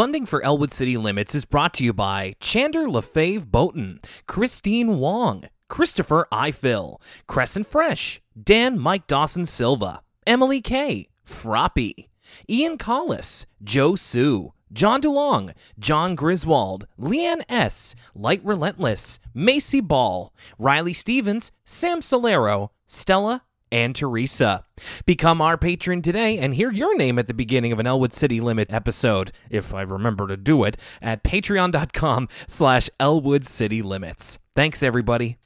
Funding for Elwood City Limits is brought to you by Chander LaFave Boaton, Christine Wong, Christopher Ifill, Crescent Fresh, Dan Mike Dawson Silva, Emily K, Froppy, Ian Collis, Joe Sue, John DeLong, John Griswold, Leanne S., Light Relentless, Macy Ball, Riley Stevens, Sam Solero, Stella, and Teresa. Become our patron today and hear your name at the beginning of an Elwood City Limit episode, if I remember to do it, at patreon.com slash Elwood City Limits. Thanks, everybody.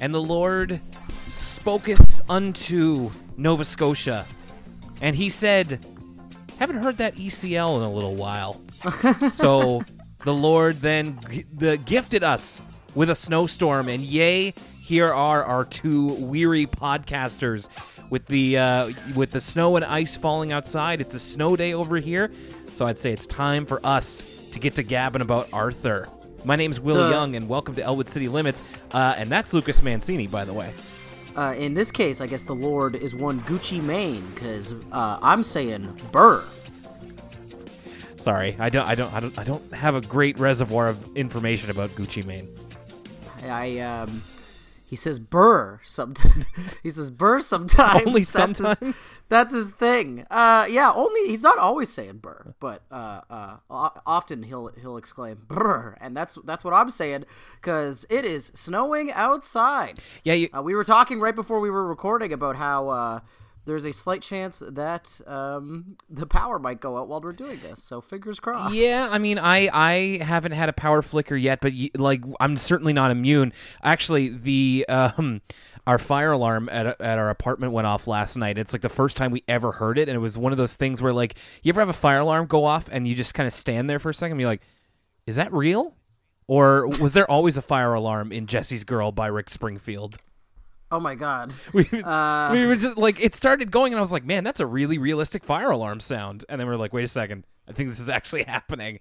And the Lord spoketh unto Nova Scotia, and he said, Haven't heard that ECL in a little while. so the Lord then g- the gifted us with a snowstorm, and yay, here are our two weary podcasters with the uh, with the snow and ice falling outside. It's a snow day over here, so I'd say it's time for us to get to gabbing about Arthur. My name's Will The- Young, and welcome to Elwood City Limits. Uh, and that's Lucas Mancini, by the way. Uh, in this case, I guess the Lord is one Gucci Mane, because uh, I'm saying Burr. Sorry, I don't, I don't, I don't, I don't have a great reservoir of information about Gucci Mane. I um, he says Burr sometimes. he says Burr sometimes. Only That's sometimes? His, that's his thing. Uh, yeah, only he's not always saying Burr, but uh, uh, often he'll he'll exclaim Burr, and that's that's what I'm saying because it is snowing outside. Yeah, you, Uh, we were talking right before we were recording about how uh, there's a slight chance that um, the power might go out while we're doing this. So fingers crossed. yeah. I mean, I, I haven't had a power flicker yet, but like, I'm certainly not immune. Actually, the um, our fire alarm at at our apartment went off last night. It's like the first time we ever heard it, and it was one of those things where like, you ever have a fire alarm go off and you just kind of stand there for a second, and you're like, is that real? Or was there always a fire alarm in Jesse's Girl by Rick Springfield? Oh my god. we, Uh, we were just like it started going and i was like man that's a really realistic fire alarm sound and then we are like wait a second i think this is actually happening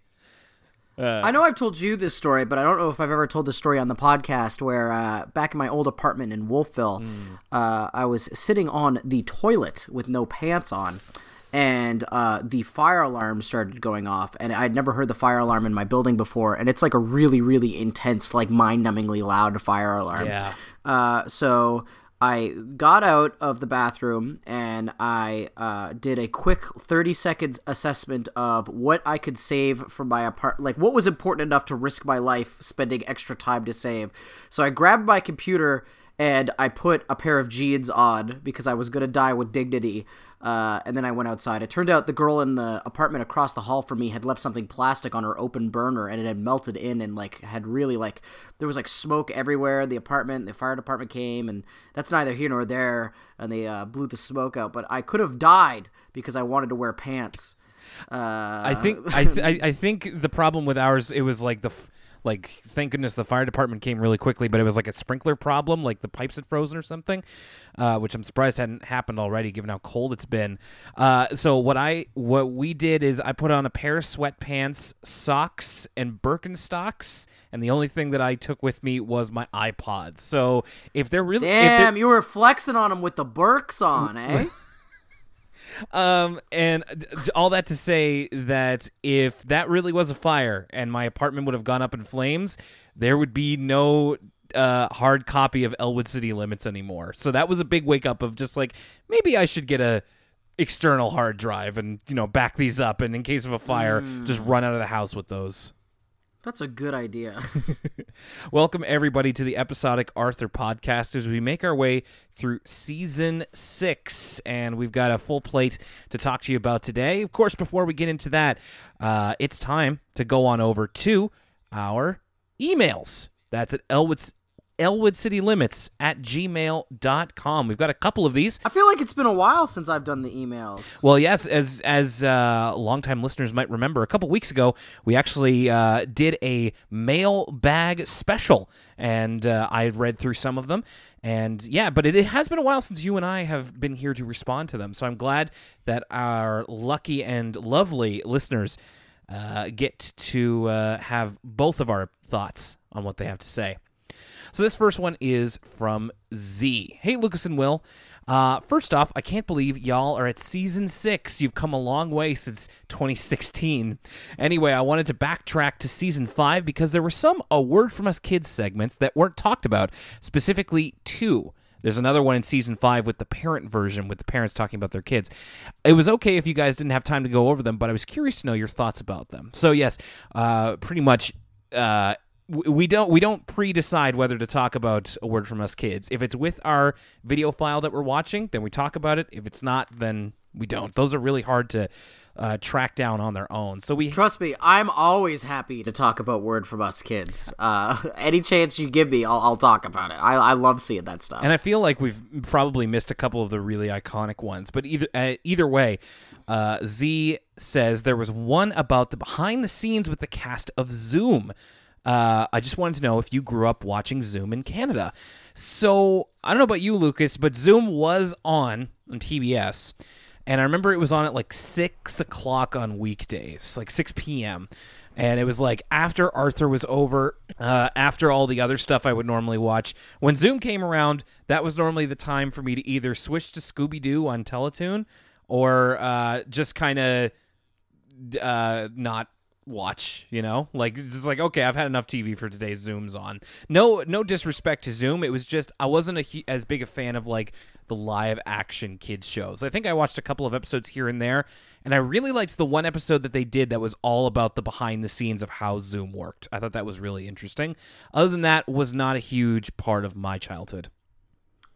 I know I've told you this story, but I don't know if I've ever told this story on the podcast. Where uh, back in my old apartment in Wolfville, uh, I was sitting on the toilet with no pants on, and uh, the fire alarm started going off. And I'd never heard the fire alarm in my building before, and it's like a really, really intense, like mind-numbingly loud fire alarm. Yeah. Uh, so I got out of the bathroom and I uh, did a quick 30 seconds assessment of what I could save from my apartment like what was important enough to risk my life spending extra time to save. So I grabbed my computer and I put a pair of jeans on because I was gonna die with dignity. Uh, and then I went outside. It turned out the girl in the apartment across the hall from me had left something plastic on her open burner, and it had melted in and like had really like there was like smoke everywhere in the apartment. The fire department came, and that's neither here nor there, and they uh, blew the smoke out. But I could have died because I wanted to wear pants. Uh, i think I, th- i think the problem with ours it was like the f- like thank goodness the fire department came really quickly but it was like a sprinkler problem like the pipes had frozen or something uh, which i'm surprised hadn't happened already given how cold it's been uh, so what i what we did is i put on a pair of sweatpants socks and birkenstocks and the only thing that i took with me was my ipod so if they're really if they're- Damn, you were flexing on them with the Burks on, eh? Um, and all that to say that if that really was a fire and my apartment would have gone up in flames, there would be no uh, hard copy of Elwood City Limits anymore. So that was a big wake up of just like maybe I should get a external hard drive and you know back these up and in case of a fire just run out of the house with those. That's a good idea. Welcome, everybody, to the episodic Arthur podcast as we make our way through season six. And we've got a full plate to talk to you about today. Of course, before we get into that, uh, it's time to go on over to our emails. That's at Elwood, Elwood City Limits at gmail.com. We've got a couple of these. I feel like it's been a while since I've done the emails. Well, yes, as as uh, longtime listeners might remember, a couple weeks ago we actually uh, did a mailbag special, and uh, I read through some of them, and yeah, but it, it has been a while since you and I have been here to respond to them. So I'm glad that our lucky and lovely listeners uh, get to uh, have both of our thoughts on what they have to say. So this first one is from Z. Hey, Lucas and Will. Uh, first off, I can't believe y'all are at season six. You've come a long way since 2016. Anyway, I wanted to backtrack to season five because there were some A Word From Us Kids segments that weren't talked about, specifically two. There's another one in season five with the parent version, with the parents talking about their kids. It was okay if you guys didn't have time to go over them, but I was curious to know your thoughts about them. So yes, uh, pretty much. Uh, we don't we don't pre-decide whether to talk about a word from us kids. If it's with our video file that we're watching, then we talk about it. If it's not, then we don't. Those are really hard to uh, track down on their own. So we trust me. I'm always happy to talk about word from us kids. Uh, any chance you give me, I'll, I'll talk about it. I, I love seeing that stuff. And I feel like we've probably missed a couple of the really iconic ones. But either uh, either way, uh, Z says there was one about the behind the scenes with the cast of Zoom. Uh, I just wanted to know if you grew up watching Zoom in Canada. So I don't know about you, Lucas, but Zoom was on on PBS, and I remember it was on at like six o'clock on weekdays, like six p.m. And it was like after Arthur was over, uh, after all the other stuff I would normally watch. When Zoom came around, that was normally the time for me to either switch to Scooby Doo on Teletoon or uh, just kind of uh, not watch you know? Like it's like okay i've had enough tv for today zoom's on. No no disrespect to zoom. It was just i wasn't a, as big a fan of like the live action kids shows. I think i watched a couple of episodes here and there and i really liked the one episode that they did that was all about the behind the scenes of how zoom worked. I thought that was really interesting. Other than that was not a huge part of my childhood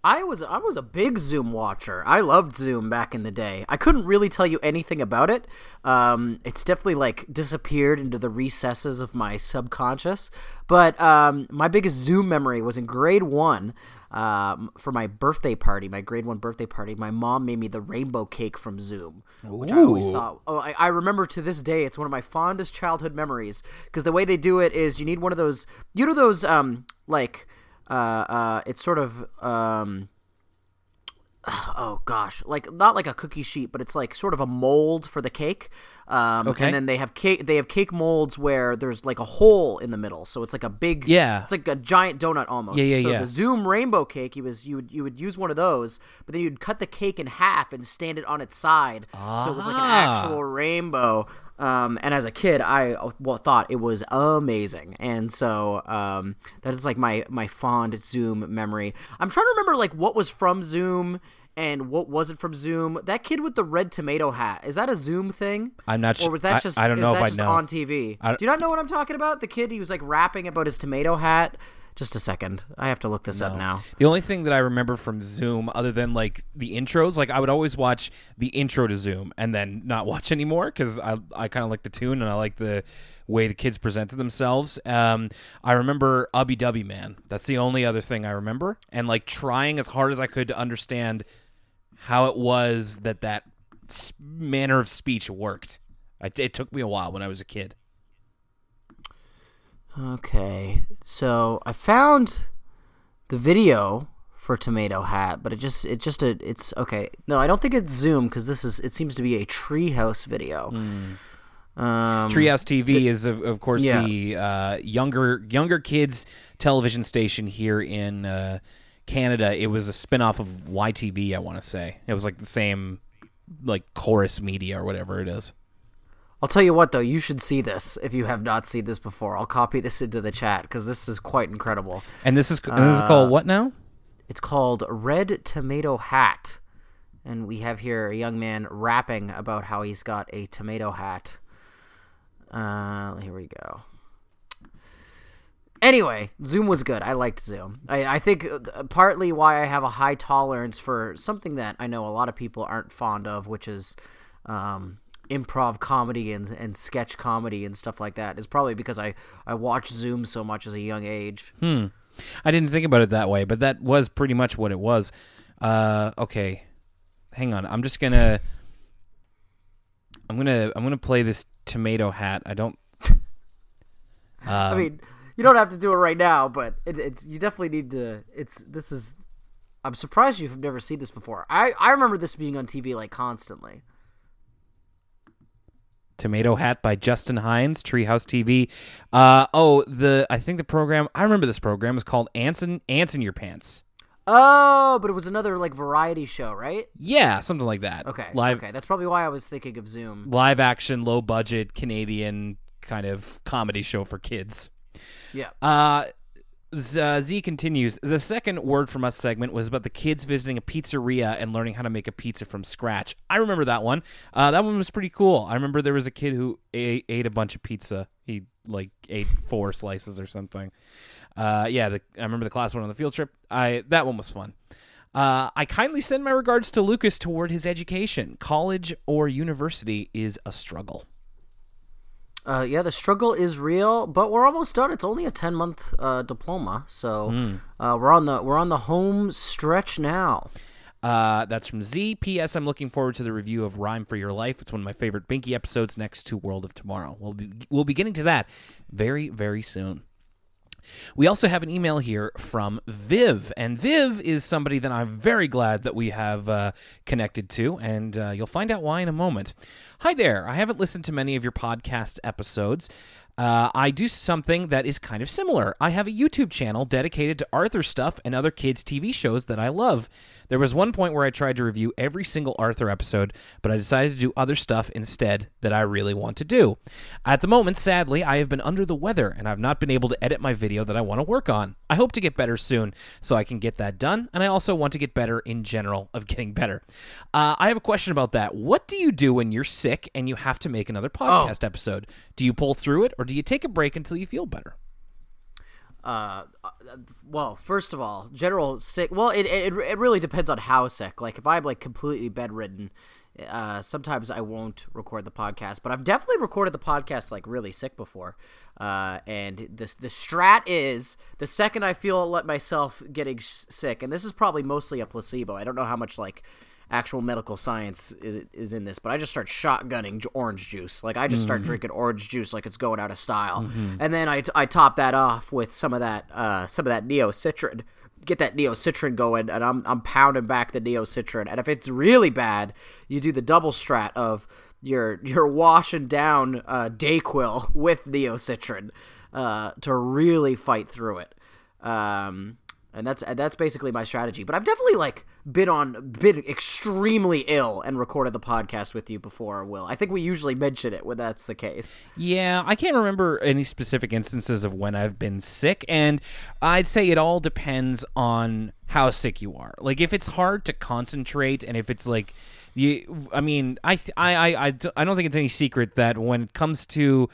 I was I was a big Zoom watcher. I loved Zoom back in the day. I couldn't really tell you anything about it. Um, it's definitely like disappeared into the recesses of my subconscious. But um, my biggest Zoom memory was in grade one. Um, for my birthday party, my grade one birthday party, my mom made me the rainbow cake from Zoom, which Ooh. I always thought. Oh, I, I remember to this day. It's one of my fondest childhood memories because the way they do it is you need one of those, you know, those um like uh, uh, it's sort of um, oh gosh, like not like a cookie sheet, but it's like sort of a mold for the cake. Um, okay. And then they have cake. They have cake molds where there's like a hole in the middle, so it's like a big. Yeah. It's like a giant donut almost. Yeah, yeah, so yeah. the Zoom rainbow cake, you was you would you would use one of those, but then you'd cut the cake in half and stand it on its side, ah. so it was like an ah. actual rainbow. Um, and as a kid, I well, thought it was amazing, and so um, that is like my my fond Zoom memory. I'm trying to remember like what was from Zoom and what wasn't from Zoom. That kid with the red tomato hat is that a Zoom thing? I'm not sure. Or was that just I, I don't know if I know on TV? Do you not know what I'm talking about? The kid he was like rapping about his tomato hat. Just a second. I have to look this no. up now. The only thing that I remember from Zoom, other than like the intros, like I would always watch the intro to Zoom and then not watch anymore because I I kind of like the tune and I like the way the kids presented themselves. Um, I remember Ubbi Dubbi Man. That's the only other thing I remember, and like trying as hard as I could to understand how it was that that manner of speech worked. It, it took me a while when I was a kid. Okay, so I found the video for Tomato Hat, but it just it just a, it's okay. No, I don't think it's Zoom because this is it seems to be a Treehouse video. Mm. Um, Treehouse TV is of, of course yeah. the uh, younger younger kids television station here in uh, Canada. It was a spinoff of YTV, I want to say. It was like the same like Corus Media or whatever it is. I'll tell you what, though, you should see this if you have not seen this before. I'll copy this into the chat because this is quite incredible. And this is and this is called what now? It's called Red Tomato Hat, and we have here a young man rapping about how he's got a tomato hat. Uh, here we go. Anyway, Zoom was good. I liked Zoom. I, I think uh, partly why I have a high tolerance for something that I know a lot of people aren't fond of, which is um, improv comedy and, and sketch comedy and stuff like that is probably because I, I watched Zoom so much as a young age. Hmm. I didn't think about it that way, but that was pretty much what it was. Uh, okay, hang on. I'm just gonna. I'm gonna I'm gonna play this tomato hat. I don't. I mean, you don't have to do it right now, but it, it's you definitely need to. It's this is. I'm surprised you've never seen this before. I I remember this being on TV like constantly. Tomato Hat by Justin Hines, Treehouse TV. Uh, oh, the I think the program I remember this program is called Ants in, Ants in Your Pants. Oh, but it was another like variety show, right? Yeah, something like that. Okay. live Okay, that's probably why I was thinking of Zoom. live action, low budget Canadian kind of comedy show for kids. Yeah. Uh, Z, uh, Z continues. The second word from us segment was about the kids visiting a pizzeria and learning how to make a pizza from scratch. I remember that one. Uh, that one was pretty cool. I remember there was a kid who ate, ate a bunch of pizza. He like ate four slices or something. Uh, yeah, the, I remember the class went on the field trip. I that one was fun. Uh, I kindly send my regards to Lucas toward his education. College or university is a struggle. Uh, yeah, the struggle is real, but we're almost done. It's only a ten month uh, diploma, so Hmm. uh, we're on the we're on the home stretch now. Uh, that's from Z. P.S. I'm looking forward to the review of Rhyme for Your Life. It's one of my favorite Binky episodes next to World of Tomorrow. We'll be, we'll be getting to that very, very soon. We also have an email here from Viv, and Viv is somebody that I'm very glad that we have uh, connected to, and uh, you'll find out why in a moment. Hi there. I haven't listened to many of your podcast episodes. Uh, I do something that is kind of similar. I have a YouTube channel dedicated to Arthur stuff and other kids' TV shows that I love. There was one point where I tried to review every single Arthur episode, but I decided to do other stuff instead that I really want to do. At the moment, sadly, I have been under the weather and I've not been able to edit my video that I want to work on. I hope to get better soon so I can get that done, and I also want to get better in general of getting better. Uh, I have a question about that. What do you do when you're sick and you have to make another podcast episode? Do you pull through it or do you take a break until you feel better? Uh, well, first of all, general sick. Well, it, it it really depends on how sick. Like if I'm like completely bedridden, uh, sometimes I won't record the podcast. But I've definitely recorded the podcast like really sick before. Uh, and the the strat is the second I feel let myself getting sick, and this is probably mostly a placebo. I don't know how much like actual medical science is is in this, but I just start shotgunning orange juice. Like I just start drinking orange juice like it's going out of style, and then I, I top that off with some of that uh, some of that neo Neocitran. Get that neo Neocitran going, and I'm I'm pounding back the neo Neocitran. And if it's really bad, you do the double strat of you're you're washing down uh, Dayquil with Neocitran uh, to really fight through it. Um, and that's that's basically my strategy. But I've definitely like been on been extremely ill and recorded the podcast with you before, Will. I think we usually mention it when that's the case. Yeah, I can't remember any specific instances of when I've been sick, and I'd say it all depends on how sick you are. Like if it's hard to concentrate, and if it's like you, I mean, I, i i, I don't think it's any secret that when it comes to,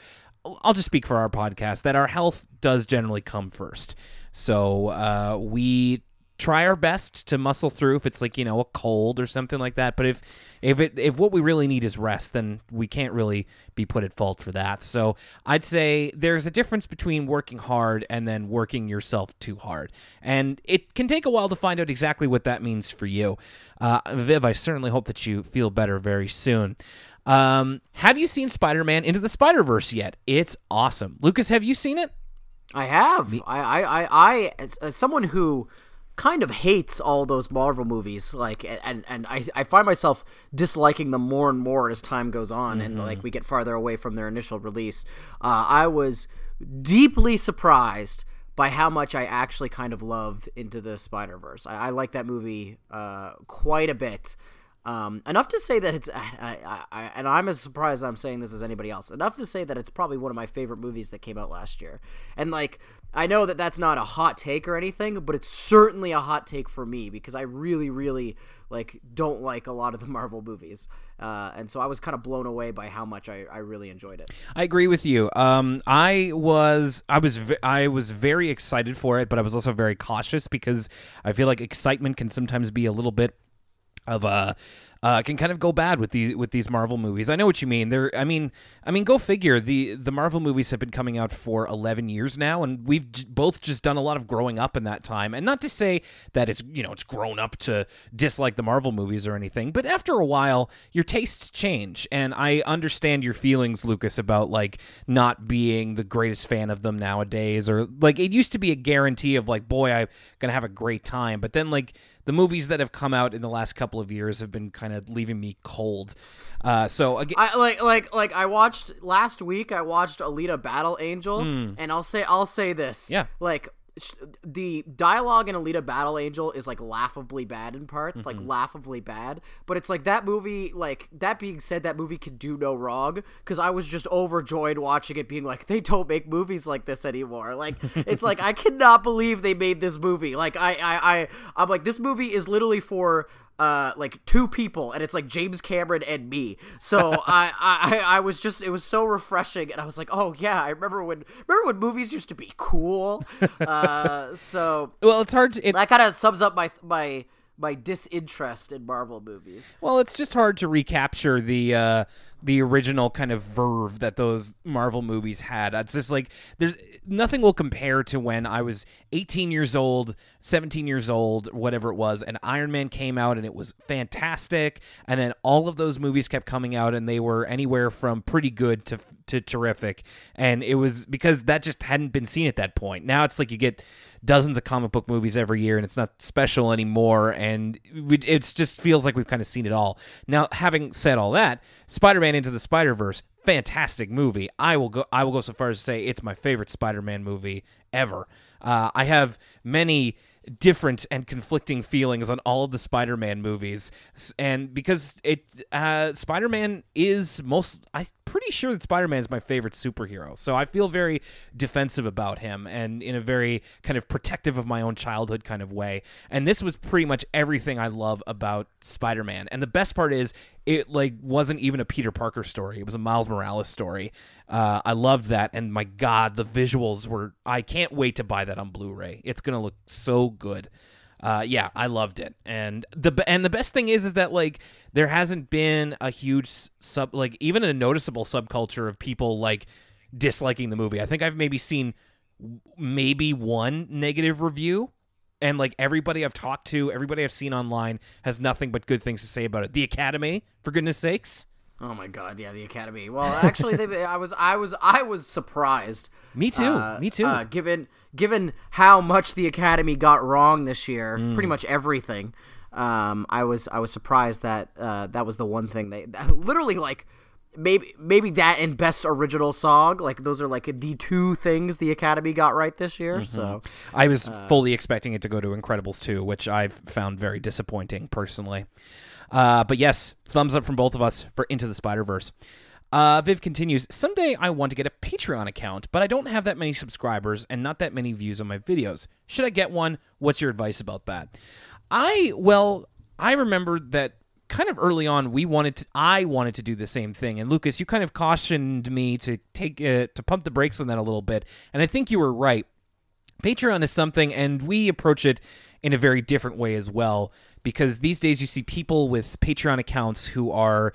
I'll just speak for our podcast that our health does generally come first. So uh, we try our best to muscle through if it's like you know a cold or something like that but if if it if what we really need is rest then we can't really be put at fault for that. So i'd say there's a difference between working hard and then working yourself too hard. And it can take a while to find out exactly what that means for you. Uh, viv i certainly hope that you feel better very soon. Um, have you seen spider-man into the spider-verse yet? It's awesome. Lucas have you seen it? I have. I, I, I, I as, as someone who kind of hates all those Marvel movies, like, and and I, I find myself disliking them more and more as time goes on, and like we get farther away from their initial release. Uh, I was deeply surprised by how much I actually kind of love Into the Spider Verse. I, I like that movie uh, quite a bit. Um, enough to say that it's, I, I, I, and I'm as surprised I'm saying this as anybody else. Enough to say that it's probably one of my favorite movies that came out last year. And like, I know that that's not a hot take or anything, but it's certainly a hot take for me because I really, really like don't like a lot of the Marvel movies. Uh, and so I was kind of blown away by how much I, I really enjoyed it. I agree with you. Um, I was, I was, I was very excited for it, but I was also very cautious because I feel like excitement can sometimes be a little bit of a uh, can kind of go bad with the with these Marvel movies. I know what you mean. They're, I mean, I mean, go figure. the The Marvel movies have been coming out for eleven years now, and we've j- both just done a lot of growing up in that time. And not to say that it's you know it's grown up to dislike the Marvel movies or anything, but after a while, your tastes change, and I understand your feelings, Lucas, about like not being the greatest fan of them nowadays, or like it used to be a guarantee of like, boy, I'm gonna have a great time, but then like the movies that have come out in the last couple of years have been kind of leaving me cold. Uh, so again, I like like like I watched last week. I watched Alita Battle Angel, and I'll say I'll say this. Yeah. like the dialogue in Alita Battle Angel is like laughably bad in parts, like Mm-hmm. laughably bad. But it's like that movie. Like that being said, that movie can do no wrong because I was just overjoyed watching it, being like, they don't make movies like this anymore. Like it's like I cannot believe they made this movie. Like I I I I'm like this movie is literally for uh like two people and it's like James Cameron and me. So I, I I was just it was so refreshing and I was like, "Oh yeah, I remember when remember when movies used to be cool." uh so well, it's hard to. It, that kind of sums up my my my disinterest in Marvel movies. Well, it's just hard to recapture the uh, the original kind of verve that those Marvel movies had. It's just like there's nothing will compare to when I was 18 years old, 17 years old, whatever it was, and Iron Man came out and it was fantastic. And then all of those movies kept coming out and they were anywhere from pretty good to to terrific. And it was because that just hadn't been seen at that point. Now it's like you get dozens of comic book movies every year and it's not special anymore and it just feels like we've kind of seen it all. Now having said all that spider-man into the spider-verse fantastic movie. I will go i will go so far as to say it's my favorite spider-man movie ever. Uh, i have many different and conflicting feelings on all of the Spider-Man movies, and because it uh, Spider-Man is most, I'm pretty sure that Spider-Man is my favorite superhero. So I feel very defensive about him, and in a very kind of protective of my own childhood kind of way. And this was pretty much everything I love about Spider-Man. And the best part is, it like wasn't even a Peter Parker story; it was a Miles Morales story. Uh, I loved that, and my God, the visuals were. I can't wait to buy that on Blu-ray. It's gonna look so good. Uh, yeah, I loved it, and the and the best thing is is that like there hasn't been a huge sub like even a noticeable subculture of people like disliking the movie. I think I've maybe seen maybe one negative review and like everybody I've talked to, everybody I've seen online has nothing but good things to say about it. The Academy, for goodness sakes. Oh my god, yeah, the Academy. Well, actually, they, I was, I was, I was surprised. Me too. uh, Me too. Uh, given, given how much the Academy got wrong this year, Mm. pretty much everything. Um, I was, I was surprised that uh, that was the one thing they literally like. Maybe maybe that and best original song like those are like the two things the Academy got right this year. So I was fully expecting it to go to Incredibles 2, which I've found very disappointing personally. Uh, but yes, thumbs up from both of us for Into the Spider Verse. Uh, Viv continues Someday I want to get a Patreon account, but I don't have that many subscribers and not that many views on my videos. Should I get one? What's your advice about that? I, well, I remember that kind of early on we wanted to I wanted to do the same thing and Lucas you kind of cautioned me to take uh, to pump the brakes on that a little bit and I think you were right Patreon is something, and we approach it in a very different way as well. Because these days you see people with Patreon accounts who are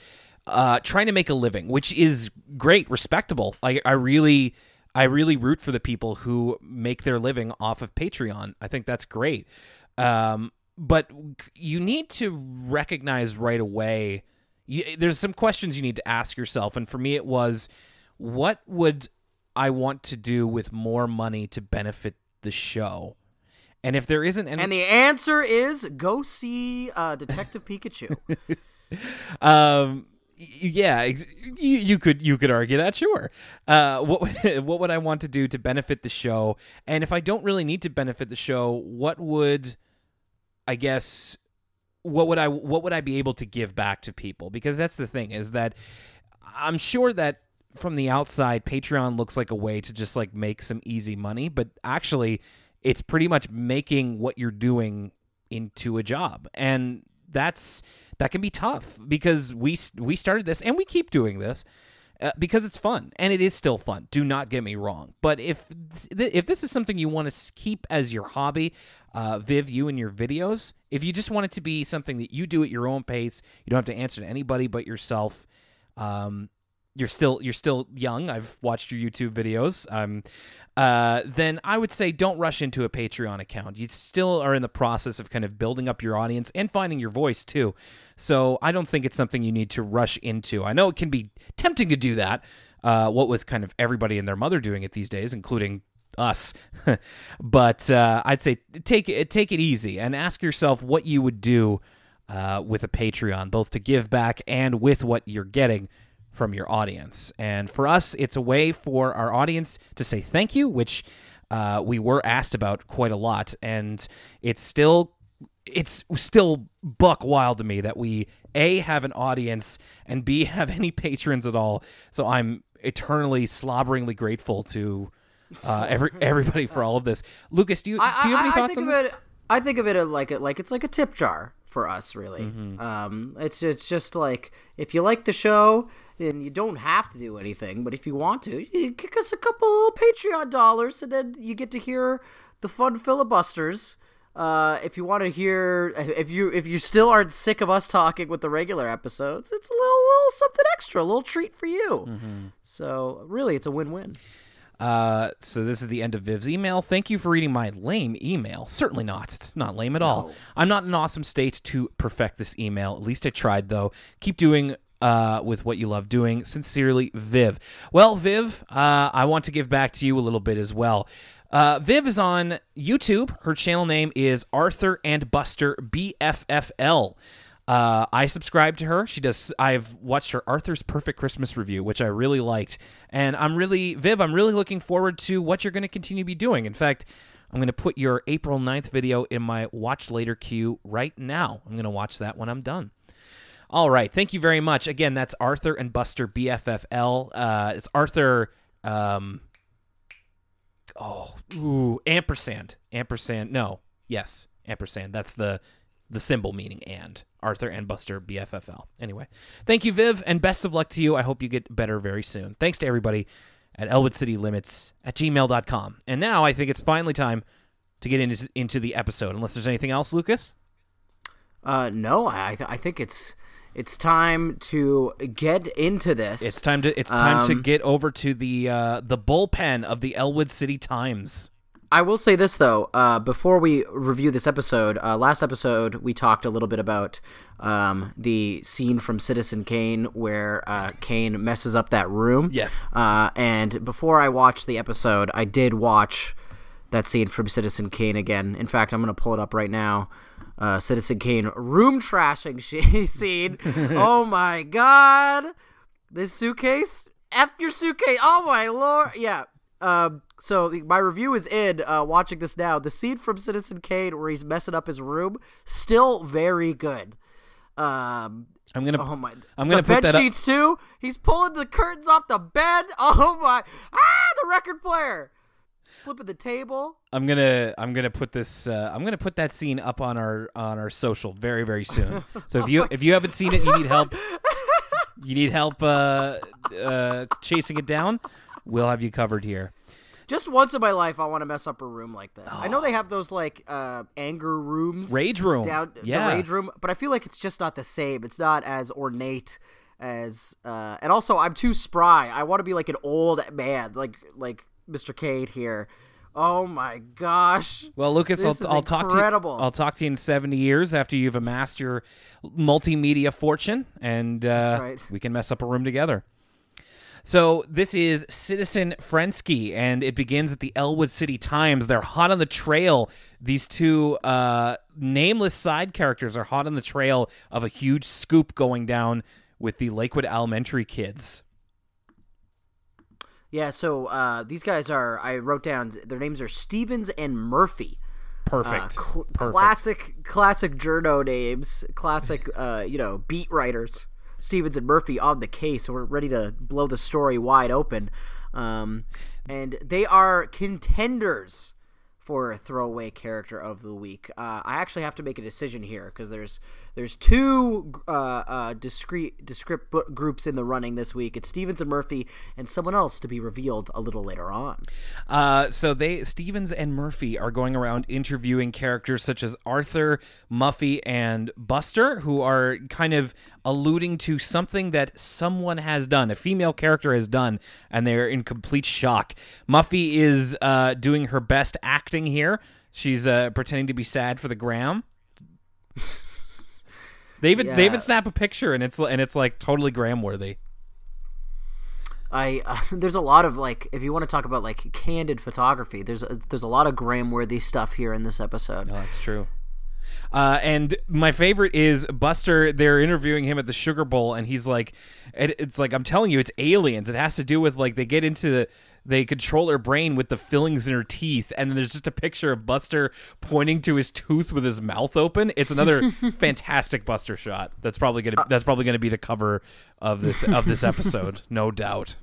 uh, trying to make a living, which is great, respectable. I, I really, I really root for the people who make their living off of Patreon. I think that's great. Um, but you need to recognize right away. You, there's some questions you need to ask yourself, and for me, it was, what would I want to do with more money to benefit the show? And if there isn't any, and the answer is go see uh, Detective Pikachu. um, yeah, ex- you, you could you could argue that, sure. Uh, what what would I want to do to benefit the show? And if I don't really need to benefit the show, what would I guess what would I what would I be able to give back to people? Because that's the thing is that I'm sure that from the outside Patreon looks like a way to just like make some easy money, but actually it's pretty much making what you're doing into a job. And that's that can be tough because we we started this and we keep doing this uh, because it's fun and it is still fun. Do not get me wrong. But if th- if this is something you want to keep as your hobby, uh, Viv, you and your videos, if you just want it to be something that you do at your own pace, you don't have to answer to anybody but yourself. Um, you're still you're still young. I've watched your YouTube videos. Um, uh, then I would say don't rush into a Patreon account. You still are in the process of kind of building up your audience and finding your voice too. So I don't think it's something you need to rush into. I know it can be tempting to do that. Uh, what with kind of everybody and their mother doing it these days, including us. but uh, I'd say take it take it easy and ask yourself what you would do uh, with a Patreon, both to give back and with what you're getting from your audience. And for us, it's a way for our audience to say thank you, which uh, we were asked about quite a lot, and it's still it's still buck wild to me that we a have an audience and b have any patrons at all. So I'm eternally slobberingly grateful to uh, every everybody for all of this. Lucas, do you do you have any I, thoughts think on this? It, I think of it like a, like it's like a tip jar for us, really. Mm-hmm. Um, it's it's just like if you like the show, then you don't have to do anything, but if you want to, you kick us a couple little Patreon dollars, and then you get to hear the fun filibusters. Uh, if you want to hear, if you if you still aren't sick of us talking with the regular episodes, it's a little, little something extra, a little treat for you. Mm-hmm. So really, it's a win-win. Uh, so this is the end of Viv's email. Thank you for reading my lame email. Certainly not. It's not lame at all. I'm not in an awesome state to perfect this email. At least I tried, though. Keep doing uh, with what you love doing. Sincerely, Viv. Well, Viv, uh, I want to give back to you a little bit as well. Uh, Viv is on YouTube. Her channel name is Arthur and Buster BFFL. Uh, I subscribe to her. She does. I've watched her Arthur's Perfect Christmas review, which I really liked, and I'm really Viv. I'm really looking forward to what you're going to continue to be doing. In fact, I'm going to put your April 9th video in my watch later queue right now. I'm going to watch that when I'm done. All right. Thank you very much. Again, that's Arthur and Buster BFFL. Uh, it's Arthur. Um, oh, ooh, ampersand, ampersand. No, yes, ampersand. That's the the symbol meaning and Arthur and Buster BFFL. Anyway, thank you, Viv, and best of luck to you. I hope you get better very soon. Thanks to everybody at Elwood City Limits at gmail.com. And now I think it's finally time to get into into the episode. Unless there's anything else, Lucas. Uh, no, I th- I think it's it's time to get into this. It's time to it's time to Um, get over to the uh, the bullpen of the Elwood City Times. I will say this though, uh, before we review this episode, uh, last episode we talked a little bit about um, the scene from Citizen Kane where uh, Kane messes up that room. Yes. Uh, and before I watched the episode, I did watch that scene from Citizen Kane again. In fact, I'm gonna pull it up right now. Uh, Citizen Kane room trashing sh- scene. oh my god, this suitcase. F your suitcase. Oh my lord. Yeah. Um, so my review is in. Uh, watching this now, the scene from Citizen Kane where he's messing up his room, still very good. Um, I'm gonna oh my! I'm gonna put that up- sheets too. He's pulling the curtains off the bed. Oh my! Ah, the record player, flipping the table. I'm gonna I'm gonna put this uh, I'm gonna put that scene up on our on our social very very soon. So if you if you haven't seen it, you need help. You need help uh, uh, chasing it down. We'll have you covered here. Just once in my life, I want to mess up a room like this. I know they have those like uh, anger rooms, Rage room. down yeah. the rage room, but I feel like it's just not the same. It's not as ornate as, uh, and also I'm too spry. I want to be like an old man, like like Mr. Kane here. Oh my gosh! Well, Lucas, I'll, I'll talk to you. I'll talk to you in 70 years after you've amassed your multimedia fortune, and uh, right. we can mess up a room together. So this is Citizen Frensky, and it begins at the Elwood City Times. They're hot on the trail. These two uh, nameless side characters are hot on the trail of a huge scoop going down with the Lakewood Elementary kids. Yeah, so uh, these guys are. I wrote down their names are Stevens and Murphy. Uh, Perfect. cl- Perfect. classic, classic journo names. Classic, uh, you know, beat writers. Stevens and Murphy on the case. We're ready to blow the story wide open, um, and they are contenders for throwaway character of the week. Uh, I actually have to make a decision here because there's there's two uh, uh, discrete discrete groups in the running this week. It's Stevens and Murphy, and someone else to be revealed a little later on. Uh, so they Stevens and Murphy are going around interviewing characters such as Arthur, Muffy, and Buster, who are kind of alluding to something that someone has done, a female character has done, and they're in complete shock. Muffy is uh, doing her best acting here. She's uh, pretending to be sad for the gram. They even they even snap a picture and it's and it's like totally gram worthy. I uh, there's a lot of like if you want to talk about like candid photography, there's a, there's a lot of gram worthy stuff here in this episode. No, that's true. Uh, and my favorite is Buster. They're interviewing him at the Sugar Bowl, and he's like, it, "It's like I'm telling you, it's aliens. It has to do with like they get into the." They control her brain with the fillings in her teeth, and then there's just a picture of Buster pointing to his tooth with his mouth open. It's another fantastic Buster shot. That's probably gonna that's probably gonna be the cover of this of this episode, no doubt.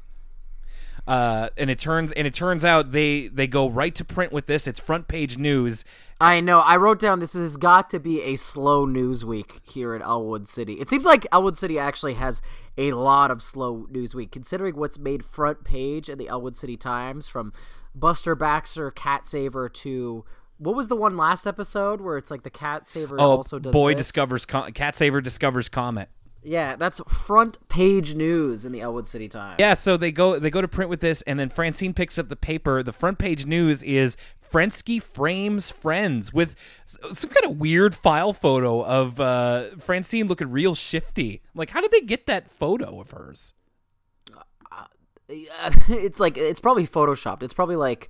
Uh, and it turns and it turns out they they go right to print with this. It's front page news. I know. I wrote down this has got to be a slow news week here at Elwood City. It seems like Elwood City actually has a lot of slow news week, considering what's made front page in the Elwood City Times from Buster Baxter, Cat Saver to what was the one last episode where it's like the Cat Saver Oh, also does boy this? discovers com- cat saver discovers comet. Yeah, that's front page news in the Elwood City Times. Yeah, so they go they go to print with this, and then Francine picks up the paper. The front page news is Frensky frames friends with some kind of weird file photo of uh, Francine looking real shifty. Like, how did they get that photo of hers? Yeah, it's like it's probably photoshopped. It's probably like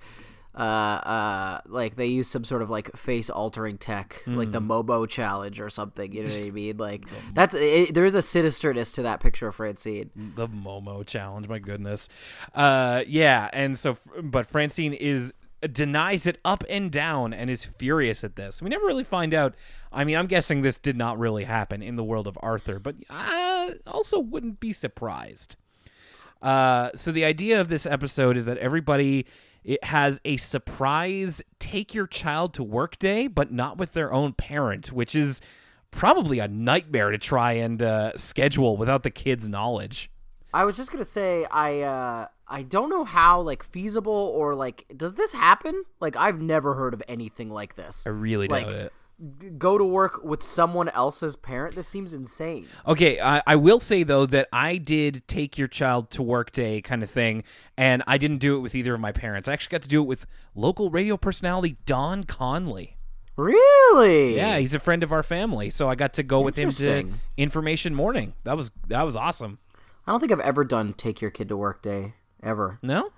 uh uh like they use some sort of like face altering tech like the Momo challenge or something you know what i mean like that's it, there is a sinisterness to that picture of francine The Momo challenge, my goodness. Uh, yeah, and so, but Francine is denies it up and down and is furious at this. We never really find out. I mean, I'm guessing this did not really happen in the world of Arthur, but I also wouldn't be surprised. Uh, so the idea of this episode is that everybody it has a surprise take your child to work day, but not with their own parent, which is probably a nightmare to try and uh, schedule without the kid's knowledge. i was just gonna say i uh i don't know how like feasible or like does this happen like i've never heard of anything like this I really Like, doubt it. Go to work with someone else's parent this seems insane Okay, I, I will say though that I did take your child to work day kind of thing, and I didn't do it with either of my parents. I actually got to do it with local radio personality Don Connolly. really Yeah, he's a friend of our family, so I got to go with him to Information Morning. That was that was awesome. i don't think i've ever done take your kid to work day ever No,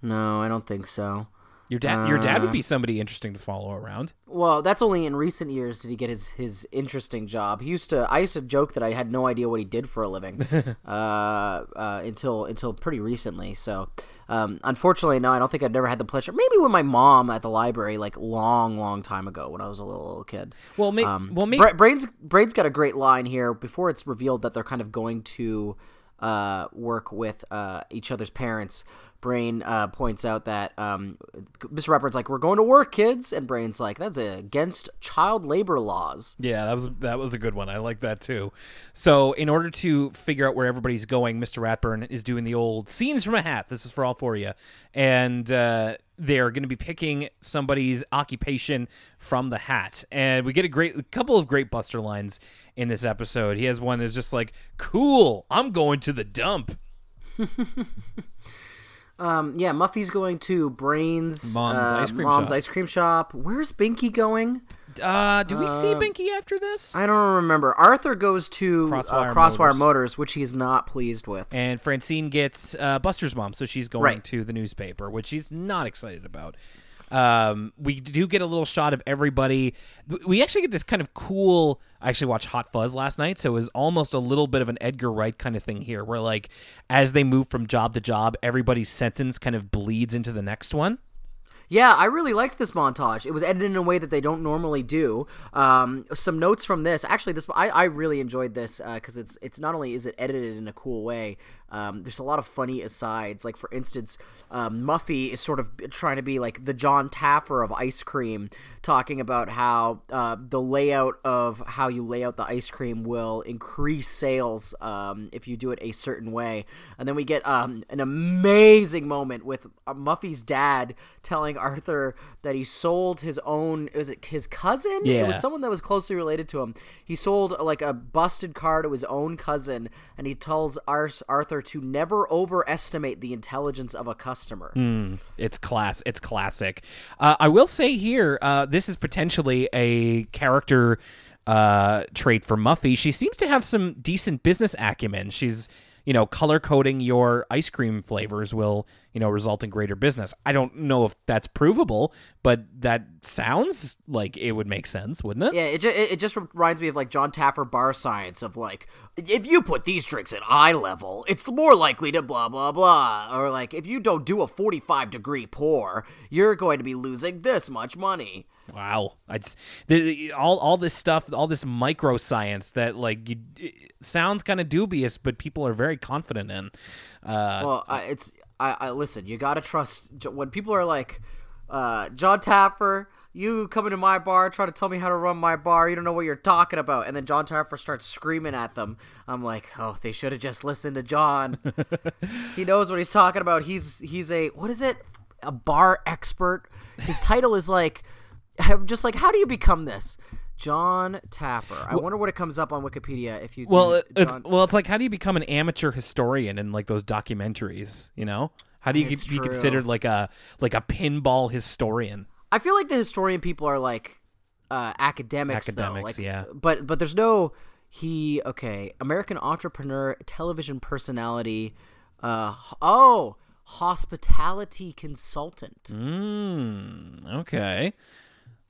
no i don't think so your dad your dad Uh. would be somebody interesting to follow around. Well, that's only in recent years did he get his his interesting job. He used to. I used to joke that I had no idea what he did for a living uh, uh, until until pretty recently. So, um, unfortunately, no, I don't think I've never had the pleasure. Maybe with my mom at the library, like long, long time ago when I was a little little kid. Well, may, Um, well, may, Bra- Brains Brains got a great line here before it's revealed that they're kind of going to uh, work with uh, each other's parents. Brain uh, points out that um, Mr. Ratburn's like, "We're going to work, kids," and Brain's like, "That's against child labor laws." Yeah, that was that was a good one. I like that too. So, in order to figure out where everybody's going, Mr. Ratburn is doing the old scenes from a hat. This is for all for you, and uh, they're going to be picking somebody's occupation from the hat. And we get a great a couple of great Buster lines in this episode. He has one that's just like, "Cool, I'm going to the dump." Um, yeah, Muffy's going to Brains' Mom's uh, ice cream mom's ice cream shop. Where's Binky going? Uh, do we see Binky after this? I don't remember. Arthur goes to Crosswire uh, Crosswire Motors. Motors. which he's not pleased with. and Francine gets uh, Buster's mom, so she's going Right. to the newspaper, which she's not excited about. Um, we do get a little shot of everybody. We actually get this kind of cool. I actually watched Hot Fuzz last night, so it was almost a little bit of an Edgar Wright kind of thing here, where like as they move from job to job, everybody's sentence kind of bleeds into the next one. Yeah, I really liked this montage. It was edited in a way that they don't normally do. Um, some notes from this. Actually, this I, I really enjoyed this because it's it's not only is it edited in a cool way. Um, there's a lot of funny asides. Like for instance, um, Muffy is sort of trying to be like the John Taffer of ice cream, talking about how uh, the layout of how you lay out the ice cream will increase sales um, if you do it a certain way. And then we get um, an amazing moment with uh, Muffy's dad telling Arthur that he sold his own. Was it his cousin? It was someone that was closely related to him. He sold like a busted car to his own cousin, and he tells Ars- Arthur to never overestimate the intelligence of a customer. It's class. It's classic. Uh, I will say here, uh, this is potentially a character uh, trait for Muffy. She seems to have some decent business acumen. She's, you know, color coding your ice cream flavors will, you know, result in greater business. I don't know if that's provable, but that sounds like it would make sense, wouldn't it? Yeah, it, it just reminds me of like John Taffer bar science of like if you put these drinks at eye level, it's more likely to blah blah blah, or like if you don't do a forty five degree pour, you're going to be losing this much money. Wow, it's the, all all this stuff, all this microscience that like you, sounds kind of dubious, but people are very confident in. Uh, Well, I, it's I, I listen. You gotta trust when people are like, uh, John Taffer. You come into my bar, try to tell me how to run my bar. You don't know what you're talking about, and then John Taffer starts screaming at them. I'm like, oh, they should have just listened to John. he knows what he's talking about. He's he's a what is it? A bar expert. His title is like, I'm just like, how do you become this? John Taffer. I wonder what it comes up on Wikipedia if you. well, do it's John- well, it's like how do you become an amateur historian in like those documentaries? You know, how do you It's be true. considered like a like a pinball historian? I feel like the historian people are like uh, academics, though. Academics, Like, yeah. But but there's no he. Okay, American entrepreneur, television personality. Uh oh, hospitality consultant. Mm, okay.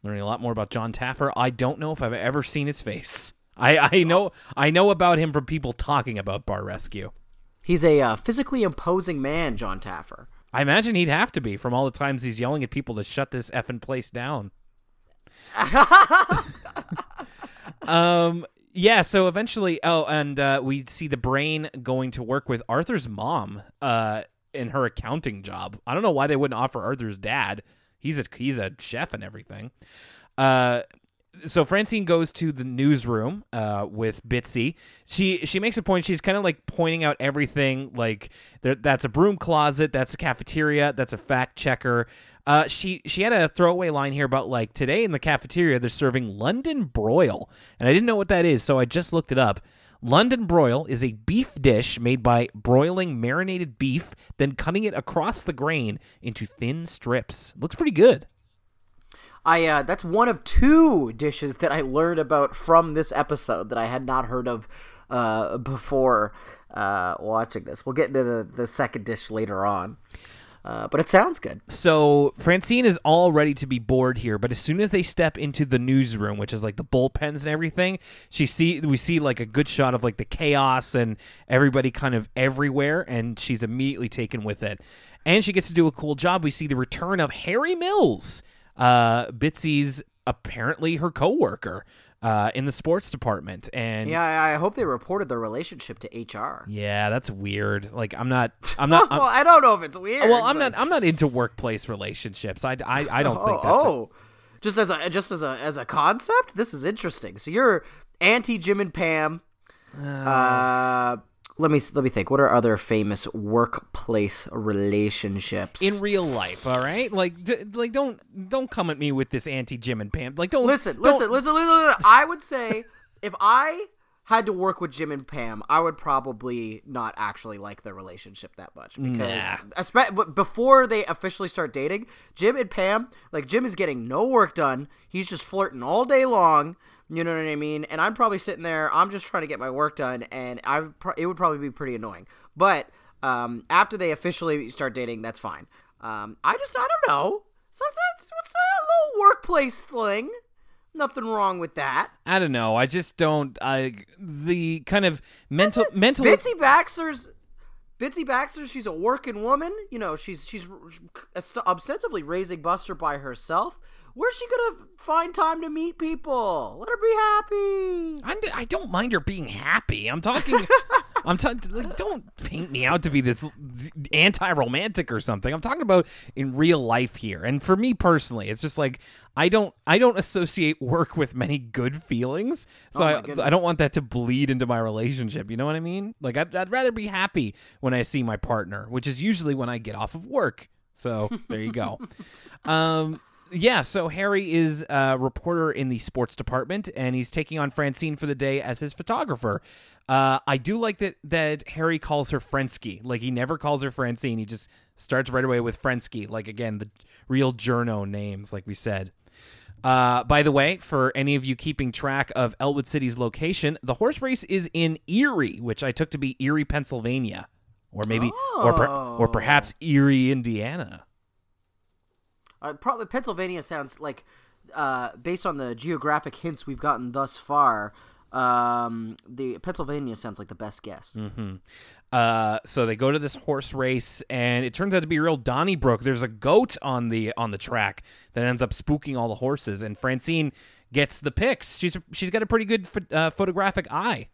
Learning a lot more about John Taffer. I don't know if I've ever seen his face. I, I know I know about him from people talking about Bar Rescue. He's a uh, physically imposing man, John Taffer. I imagine he'd have to be from all the times he's yelling at people to shut this effing place down. um yeah, so eventually oh and uh, we see the brain going to work with Arthur's mom uh in her accounting job. I don't know why they wouldn't offer Arthur's dad. He's a he's a chef and everything. Uh so Francine goes to the newsroom uh, with Bitsy. She she makes a point. She's kind of like pointing out everything. Like there, that's a broom closet. That's a cafeteria. That's a fact checker. Uh, she she had a throwaway line here about like today in the cafeteria they're serving London broil, and I didn't know what that is, so I just looked it up. London broil is a beef dish made by broiling marinated beef, then cutting it across the grain into thin strips. Looks pretty good. I uh, that's one of two dishes that I learned about from this episode that I had not heard of uh, before uh, watching this. We'll get into the, the second dish later on, uh, but it sounds good. So Francine is all ready to be bored here, but as soon as they step into the newsroom, which is like the bullpens and everything, she see we see like a good shot of like the chaos and everybody kind of everywhere, and she's immediately taken with it. And she gets to do a cool job. We see the return of Harry Mills, uh, Bitsy's apparently her coworker uh, in the sports department, and Yeah, I hope they reported their relationship to HR. yeah, that's weird. Like I'm not, I'm not. I'm, well, I don't know if it's weird. well, I'm but- not. I'm not into workplace relationships. I, I, I don't Oh, think that's. a- oh, just as a just as a as a concept, this is interesting. So you're anti Jim and Pam. Uh, let me let me think. What are other famous workplace relationships? in real life, all right? Like, d- like don't don't come at me with this anti Jim and Pam. Like, don't listen, don't- listen, listen, listen, listen. I would say if I had to work with Jim and Pam, I would probably not actually like their relationship that much because, Nah. before they officially start dating, Jim and Pam, like Jim is getting no work done. He's just flirting all day long. You know what I mean? And I'm probably sitting there. I'm just trying to get my work done, and I it would probably be pretty annoying. But um, after they officially start dating, that's fine. Um, I just I don't know. Sometimes what's a little workplace thing? Nothing wrong with that. I don't know. I just don't. I the kind of mental mental. Bitsy Baxter's Bitsy Baxter, she's a working woman. You know, she's she's ostensibly raising Buster by herself. Where's she gonna find time to meet people? Let her be happy. I'm, I don't mind her being happy. I'm talking. I'm talking. Like, don't paint me out to be this anti-romantic or something. I'm talking about in real life here. And for me personally, it's just like I don't. I don't associate work with many good feelings. So Oh I, I don't want that to bleed into my relationship. You know what I mean? Like I'd, I'd rather be happy when I see my partner, which is usually when I get off of work. So there you go. um. Yeah, so Harry is a reporter in the sports department, and he's taking on Francine for the day as his photographer. Uh, I do like that that Harry calls her Frensky. Like he never calls her Francine. He just starts right away with Frensky. Like again, the real journo names, like we said. Uh, by the way, for any of you keeping track of Elwood City's location, the horse race is in Erie, which I took to be Erie, Pennsylvania, or maybe, or per, or perhaps Erie, Indiana. Uh, probably Pennsylvania sounds like, uh, based on the geographic hints we've gotten thus far, um, the Pennsylvania sounds like the best guess. Mm-hmm. Uh, so they go to this horse race, and it turns out to be real Donnybrook. There's a goat on the on the track that ends up spooking all the horses, and Francine gets the pics. She's she's got a pretty good ph- uh, photographic eye.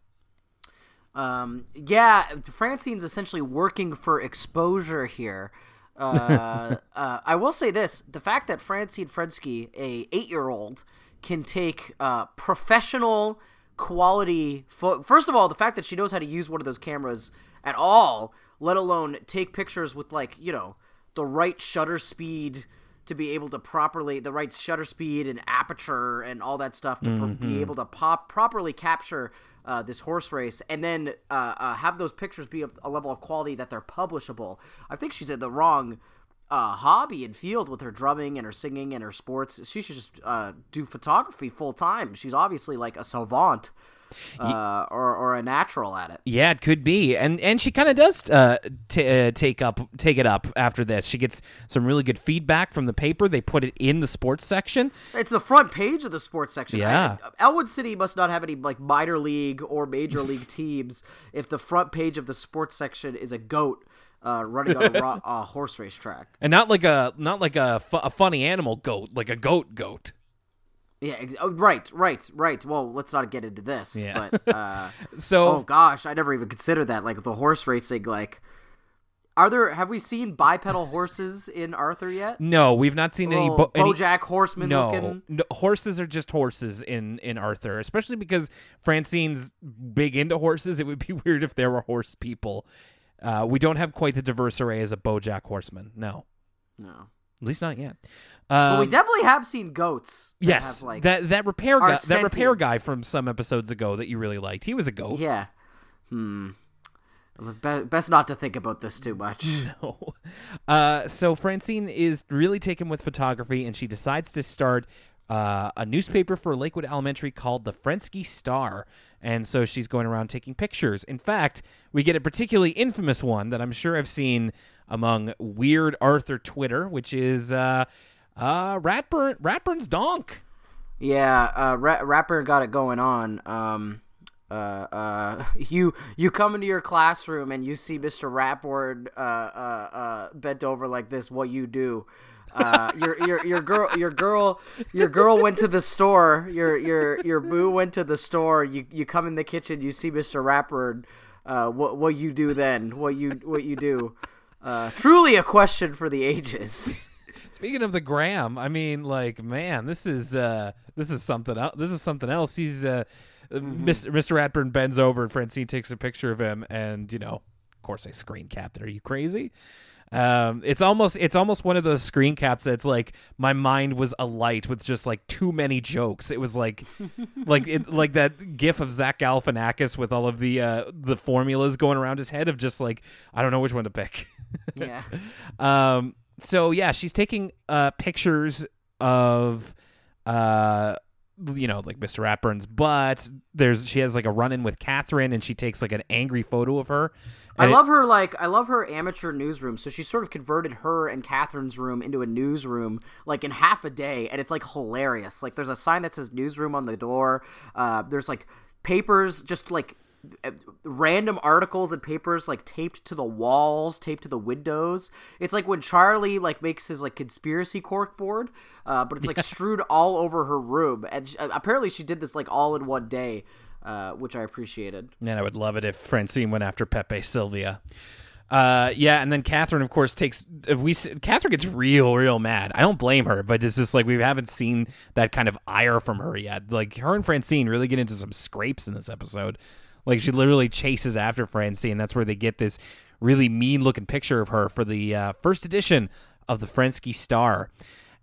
Um, yeah, Francine's essentially working for exposure here. Uh, uh, I will say this: the fact that Francine Frensky, a eight-year-old, can take uh, professional quality. Fo- First of all, the fact that she knows how to use one of those cameras at all, let alone take pictures with like you know the right shutter speed to be able to properly the right shutter speed and aperture and all that stuff to pr- be able to pop properly capture uh, this horse race and then uh, uh, have those pictures be of a level of quality that they're publishable. I think she's in the wrong uh, hobby and field with her drumming and her singing and her sports. She should just uh, do photography full time. She's obviously like a savant uh, or, or a natural at it. Yeah, it could be, and and she kind of does uh, t- uh, take up take it up after this. She gets some really good feedback from the paper. They put it in the sports section. It's the front page of the sports section. Yeah. I- Elwood City must not have any like minor league or major league teams if the front page of the sports section is a goat uh, running on a ro- uh, horse race track. and not like a not like a, fu- a funny animal goat, like a goat goat. Yeah, ex- oh, right, right, right. Well, let's not get into this. Yeah. But uh, So oh gosh, I never even considered that. Like the horse racing, like. Are there? Have we seen bipedal horses in Arthur yet? no, we've not seen any, bo- any BoJack Horseman no, looking. no, horses are just horses in in Arthur, especially because Francine's big into horses. It would be weird if there were horse people. Uh, we don't have quite the diverse array as a BoJack Horseman. No, No, at least not yet. but Um, we definitely have seen goats. that yes, have, like, that that repair guy, that repair guy from some episodes ago that you really liked. He was a goat. Yeah. Hmm. Best not to think about this too much. No. Uh, so Francine is really taken with photography, and she decides to start uh, a newspaper for Lakewood Elementary called the Frensky Star. And so she's going around taking pictures. In fact, we get a particularly infamous one that I'm sure I've seen among weird Arthur Twitter, which is uh, uh, Ratburn Ratburn's donk. Yeah, uh, Ra- Rapper got it going on. Um, uh, uh, you you come into your classroom and you see Mr. Rapward uh, uh, uh, bent over like this. What you do? Uh, your your your girl your girl your girl went to the store. Your your your boo went to the store. You you come in the kitchen. You see Mr. Rapward. Uh, what what you do then? What you what you do? Uh, truly a question for the ages. Speaking of the gram, I mean, like, man, this is uh, this is something else. This is something else. He's uh, Mr. Mr. Ratburn bends over and Francine takes a picture of him, and you know, of course, I screen capped it. Are you crazy? Um, it's almost it's almost one of those screen caps that's like my mind was alight with just like too many jokes. It was like like it, like that gif of Zach Galifianakis with all of the uh, the formulas going around his head of just like I don't know which one to pick. yeah. Um, so yeah, she's taking uh pictures of uh you know like Mr. Ratburn's but there's she has like a run in with Catherine and she takes like an angry photo of her. I love her like I love her amateur newsroom. So she sort of converted her and Catherine's room into a newsroom like in half a day, and it's like hilarious. Like there's a sign that says newsroom on the door. Uh, there's like papers, just like random articles and papers like taped to the walls, taped to the windows. It's like when Charlie like makes his like conspiracy cork board, uh, but it's like strewed all over her room. And she, apparently she did this like all in one day. Uh, which I appreciated. Man, I would love it if Francine went after Pepe Silvia. Uh, yeah, and then Catherine, of course, takes. If we Catherine gets real, real mad. I don't blame her, but it's just like we haven't seen that kind of ire from her yet. Like her and Francine really get into some scrapes in this episode. Like she literally chases after Francine. That's where they get this really mean looking picture of her for the uh, first edition of the Frensky Star.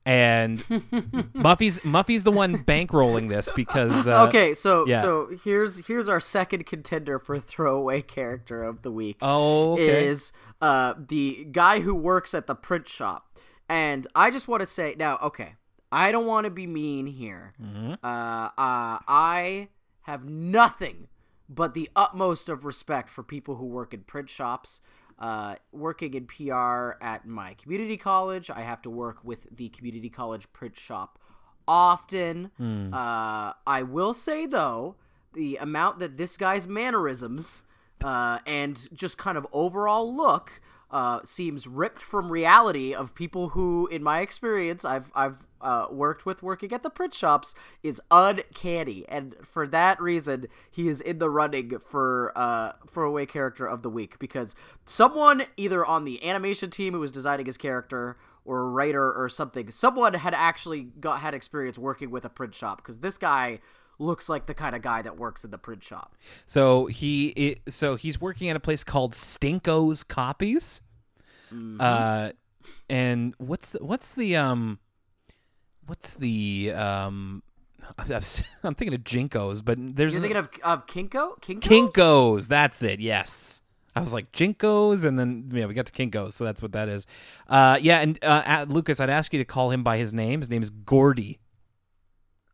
And Muffy's Muffy's the one bankrolling this because uh, okay, so yeah. so here's here's our second contender for throwaway character of the week. Oh, okay. Is uh the guy who works at the print shop. And I just want to say now, okay, I don't want to be mean here. Mm-hmm. Uh, uh, I have nothing but the utmost of respect for people who work in print shops. Uh, working in PR at my community college, I have to work with the community college print shop often. Hmm. Uh, I will say though, the amount that this guy's mannerisms uh, and just kind of overall look uh, seems ripped from reality of people who, in my experience, I've I've uh, worked with working at the print shops is uncanny, and for that reason, he is in the running for uh, throwaway character of the week because someone either on the animation team who was designing his character or a writer or something, someone had actually got had experience working with a print shop because this guy looks like the kind of guy that works in the print shop. So he i so he's working at a place called Stinko's Copies. Mm-hmm. Uh, and what's the, what's the um, what's the um, I'm, thinking of Jinkos, but there's You're thinking of of Kinko? Kinko? Kinkos. That's it. Yes. I was like Jinkos, and then yeah, we got to Kinkos, so that's what that is. Uh, yeah, and uh, at Lucas, I'd ask you to call him by his name. His name is Gordy.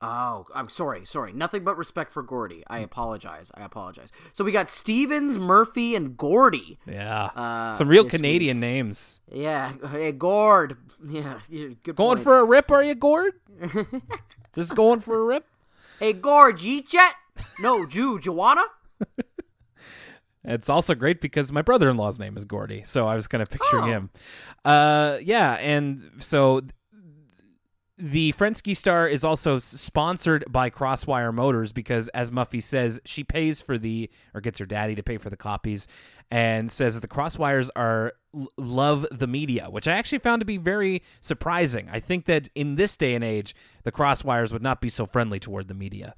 Oh, I'm sorry, sorry. Nothing but respect for Gordy. I apologize. I apologize. So we got Stevens, Murphy, and Gordy. Yeah, Uh, some real Canadian names. Yeah, hey Gord. Yeah, good. Going point. for a rip, are you, Gord? Just going for a rip. hey Gord, Jet. No, Jew, Joanna. It's also great because my brother-in-law's name is Gordy, so I was kind of picturing Oh. him. Uh, yeah, and so the Frensky Star is also sponsored by Crosswire Motors because, as Muffy says, she pays for the or gets her daddy to pay for the copies, and says that the Crosswires are love the media, which I actually found to be very surprising. I think that in this day and age, the Crosswires would not be so friendly toward the media.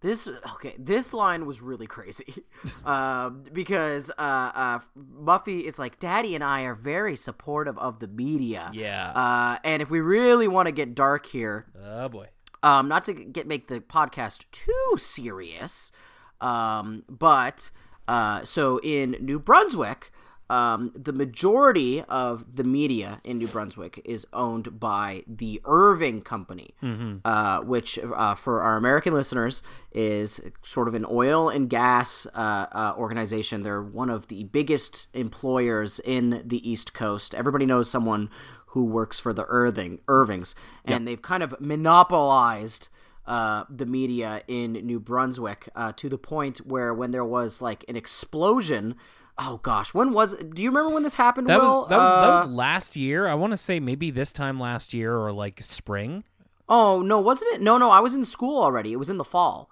This okay. This line was really crazy, um, because uh, uh, Muffy is like, "Daddy and I are very supportive of the media." Yeah. Uh, and if we really want to get dark here, Oh boy. um, not to get make the podcast too serious, um, but uh, so in New Brunswick, um, the majority of the media in New Brunswick is owned by the Irving Company, uh, which uh, for our American listeners is sort of an oil and gas uh, uh, organization. They're one of the biggest employers in the East Coast. Everybody knows someone who works for the Irving Irvings, and they've kind of monopolized uh, the media in New Brunswick uh, to the point where when there was like an explosion. Oh gosh, when was? Do you remember when this happened? That Will? was that was that was Uh, last year. I want to say maybe this time last year or like spring. oh no, wasn't it? No, no, I was in school already. It was in the fall.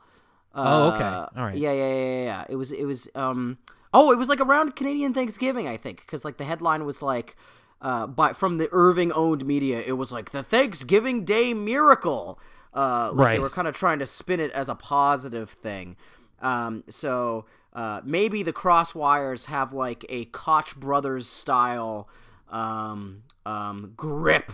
Oh, okay. Uh, All right. Yeah, yeah, yeah, yeah. It was, it was. Um. Oh, it was like around Canadian Thanksgiving, I think, because like the headline was like, uh, by from the Irving owned media, it was like the Thanksgiving Day miracle. Uh, like they were kind of trying to spin it as a positive thing. Um. So. Uh, maybe the Crosswires have like a Koch brothers style um, um, grip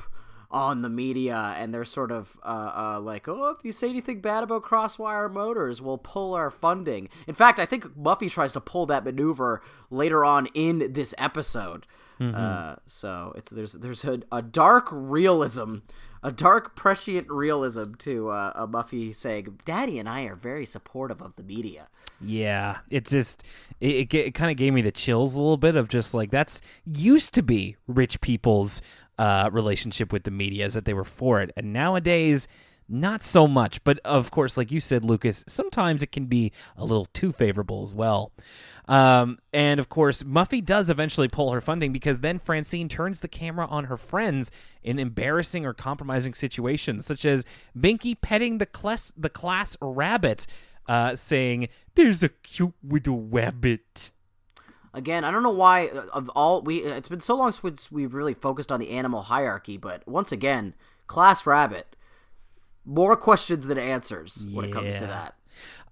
on the media, and they're sort of uh, uh, like, oh, if you say anything bad about Crosswire Motors, we'll pull our funding. In fact, I think Muffy tries to pull that maneuver later on in this episode. Uh, so it's there's there's a, a dark realism, a dark prescient realism to uh, a Muffy saying, "Daddy and I are very supportive of the media." Yeah, it's just it, it, it kind of gave me the chills a little bit of just like that's used to be rich people's uh, relationship with the media is that they were for it, and nowadays not so much. But of course, like you said, Lucas, sometimes it can be a little too favorable as well. Um, and of course, Muffy does eventually pull her funding because then Francine turns the camera on her friends in embarrassing or compromising situations, such as Binky petting the class the class rabbit, uh, saying, "There's a cute little rabbit." Again, I don't know why uh, of all we it's been so long since we've really focused on the animal hierarchy, but once again, class rabbit more questions than answers when it comes to that.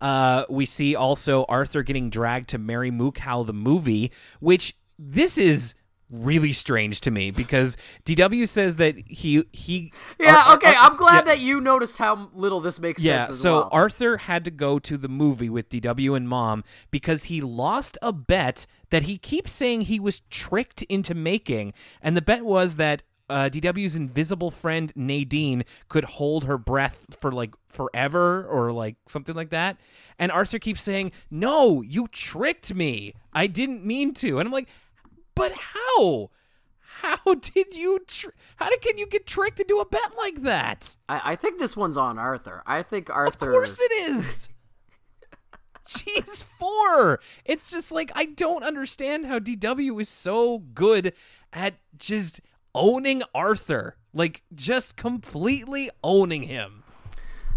Uh, we see also Arthur getting dragged to Mary Moo Cow the movie, which this is really strange to me because DW says that he he Yeah, Ar- okay, Ar- I'm glad yeah, that you noticed how little this makes yeah, sense so well. Arthur had to go to the movie with DW and Mom because he lost a bet that he keeps saying he was tricked into making, and the bet was that uh, DW's invisible friend Nadine could hold her breath for like forever or like something like that. And Arthur keeps saying, "No, you tricked me. I didn't mean to." And I'm like, "But how? How did you? Tr- how did can you get tricked into a bet like that?" I, I think this one's on Arthur. I think Arthur. Of course it is. She's four. It's just like I don't understand how DW is so good at just owning Arthur, like just completely owning him.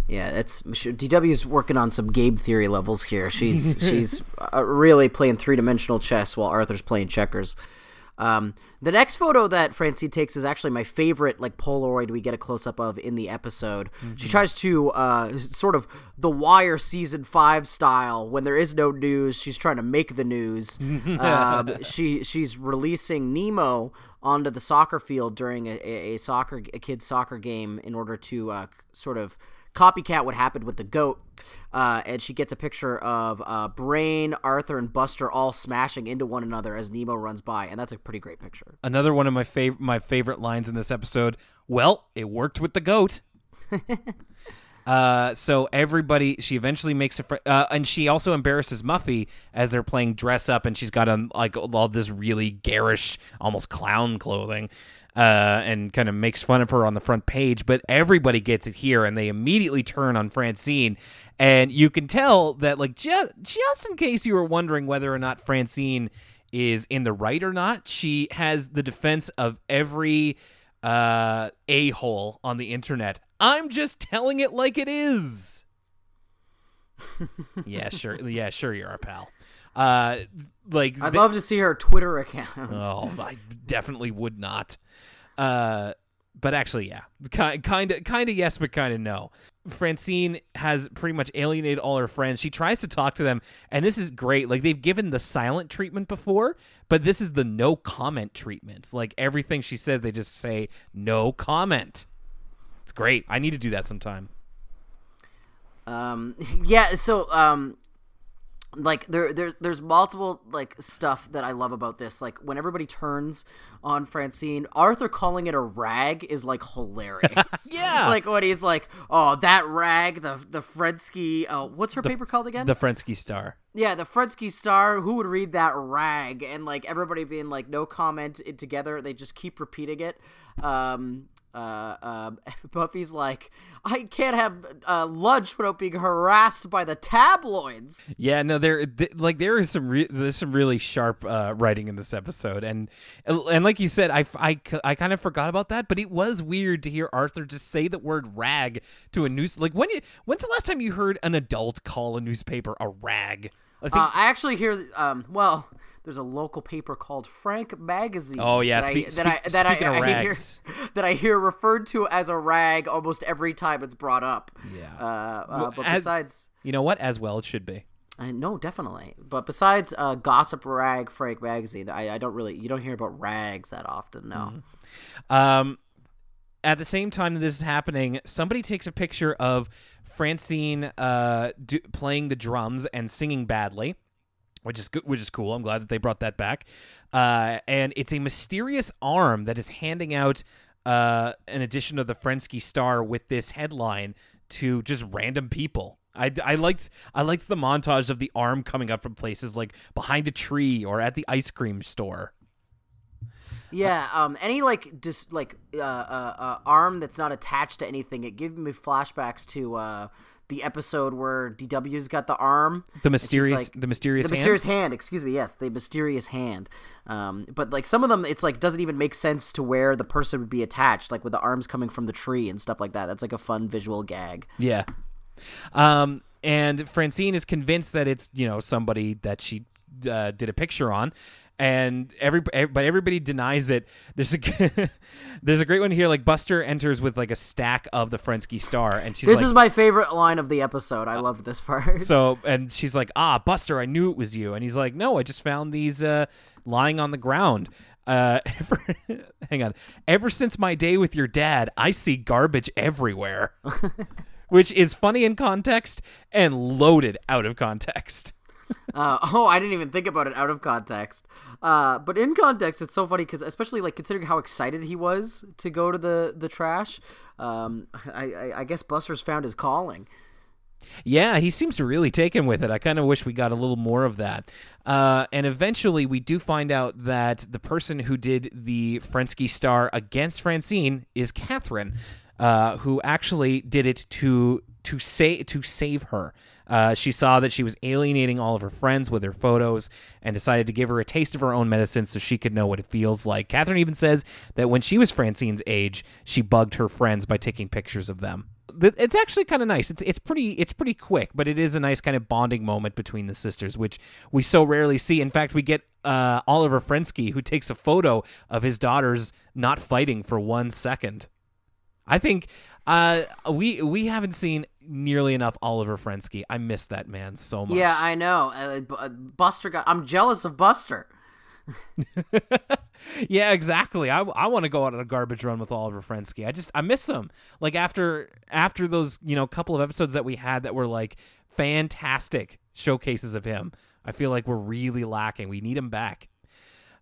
Yeah, it's DW's working on some game theory levels here. She's she's uh, really playing three dimensional chess while Arthur's playing checkers. Um, the next photo that Francine takes is actually my favorite, like Polaroid we get a close up of in the episode. Mm-hmm. She tries to uh, sort of The Wire season five style. When there is no news, she's trying to make the news. um, she she's releasing Nemo onto the soccer field during a, a, soccer a kid's soccer game in order to uh, sort of copycat what happened with the goat. Uh, and she gets a picture of uh, Brain, Arthur, and Buster all smashing into one another as Nemo runs by, and that's a pretty great picture. Another one of my favorite my favorite lines in this episode. Well, it worked with the goat. uh, so everybody, she eventually makes a, friend, uh, and she also embarrasses Muffy as they're playing dress up, and she's got on like all this really garish, almost clown clothing uh, and kind of makes fun of her on the front page, but everybody gets it here, and they immediately turn on Francine, and you can tell that like just just in case you were wondering whether or not Francine is in the right or not, she has the defense of every uh, a hole on the internet. I'm just telling it like it is. yeah, sure. Yeah, sure. You're our pal. Uh, like I'd love to see her Twitter account. Oh, I definitely would not. Uh, but actually, yeah, kind of, kind of yes, but kind of no. Francine has pretty much alienated all her friends. She tries to talk to them, and this is great. Like they've given the silent treatment before, but this is the no comment treatment. Like everything she says, they just say no comment. Great. I need to do that sometime. Um, yeah. So, um, like there, there there's multiple like stuff that I love about this. Like when everybody turns on Francine, Arthur calling it a rag is like hilarious. yeah, like when he's like, "Oh, that rag, the the Frensky, uh, what's her the, paper called again? The Frensky Star." Yeah, the Frensky Star. Who would read that rag? And like everybody being like, no comment it together. They just keep repeating it. Um, uh, uh, Muffy's like, I can't have uh, lunch without being harassed by the tabloids. Yeah, no, there, th- like there is some re- there's some really sharp uh, writing in this episode, and and like you said, I, I, I kind of forgot about that, but it was weird to hear Arthur just say the word rag to a news. Like when you, when's the last time you heard an adult call a newspaper a rag? I, think- uh, I actually hear, um, well there's a local paper called Frank Magazine. Oh yeah, that I, that I, that I, I hear that I hear referred to as a rag almost every time it's brought up. Yeah. Uh, uh, well, but as, besides, you know what? As well, it should be. I no, definitely. But besides uh, gossip rag Frank magazine, I, I don't really you don't hear about rags that often. No. Mm-hmm. Um, at the same time that this is happening, somebody takes a picture of Francine uh do, playing the drums and singing badly which is which is cool. I'm glad that they brought that back. Uh, and it's a mysterious arm that is handing out uh, an edition of the Frensky Star with this headline to just random people. I, I liked I liked the montage of the arm coming up from places like behind a tree or at the ice cream store. Yeah, um, any like just like uh, uh, uh, arm that's not attached to anything. It gave me flashbacks to uh, the episode where DW's got the arm, the mysterious, like, the mysterious, the hand? mysterious hand. Excuse me, yes, the mysterious hand. Um, but like some of them, it's like doesn't even make sense to where the person would be attached, like with the arms coming from the tree and stuff like that. That's like a fun visual gag. Yeah. Um, and Francine is convinced that it's you know somebody that she uh, did a picture on, and every but everybody denies it. There's a there's a great one here. Like Buster enters with like a stack of the Frensky Star, and she's this like, is my favorite line of the episode. I love this part. So and she's like, ah, Buster, I knew it was you, and he's like, no, I just found these uh, lying on the ground. Uh, ever, hang on. Ever since my day with your dad, I see garbage everywhere, which is funny in context and loaded out of context. Uh, oh, I didn't even think about it out of context. Uh, but in context, it's so funny because, especially like considering how excited he was to go to the the trash. Um, I, I, I guess Buster's found his calling. Yeah, he seems really taken with it. I kind of wish we got a little more of that. Uh, and eventually, we do find out that the person who did the Frensky star against Francine is Catherine, uh, who actually did it to to say to save her. Uh, she saw that she was alienating all of her friends with her photos and decided to give her a taste of her own medicine so she could know what it feels like. Catherine even says that when she was Francine's age, she bugged her friends by taking pictures of them. It's actually kind of nice. It's it's pretty it's pretty quick, but it is a nice kind of bonding moment between the sisters, which we so rarely see. In fact, we get uh, Oliver Frensky who takes a photo of his daughters not fighting for one second. I think uh, we we haven't seen nearly enough Oliver Frensky. I miss that man so much. Yeah, I know. Uh, uh, Buster got. I'm jealous of Buster. yeah, exactly. I, I want to go out on a garbage run with Oliver Frensky. I just I miss him. Like after after those you know couple of episodes that we had that were like fantastic showcases of him. I feel like we're really lacking. We need him back.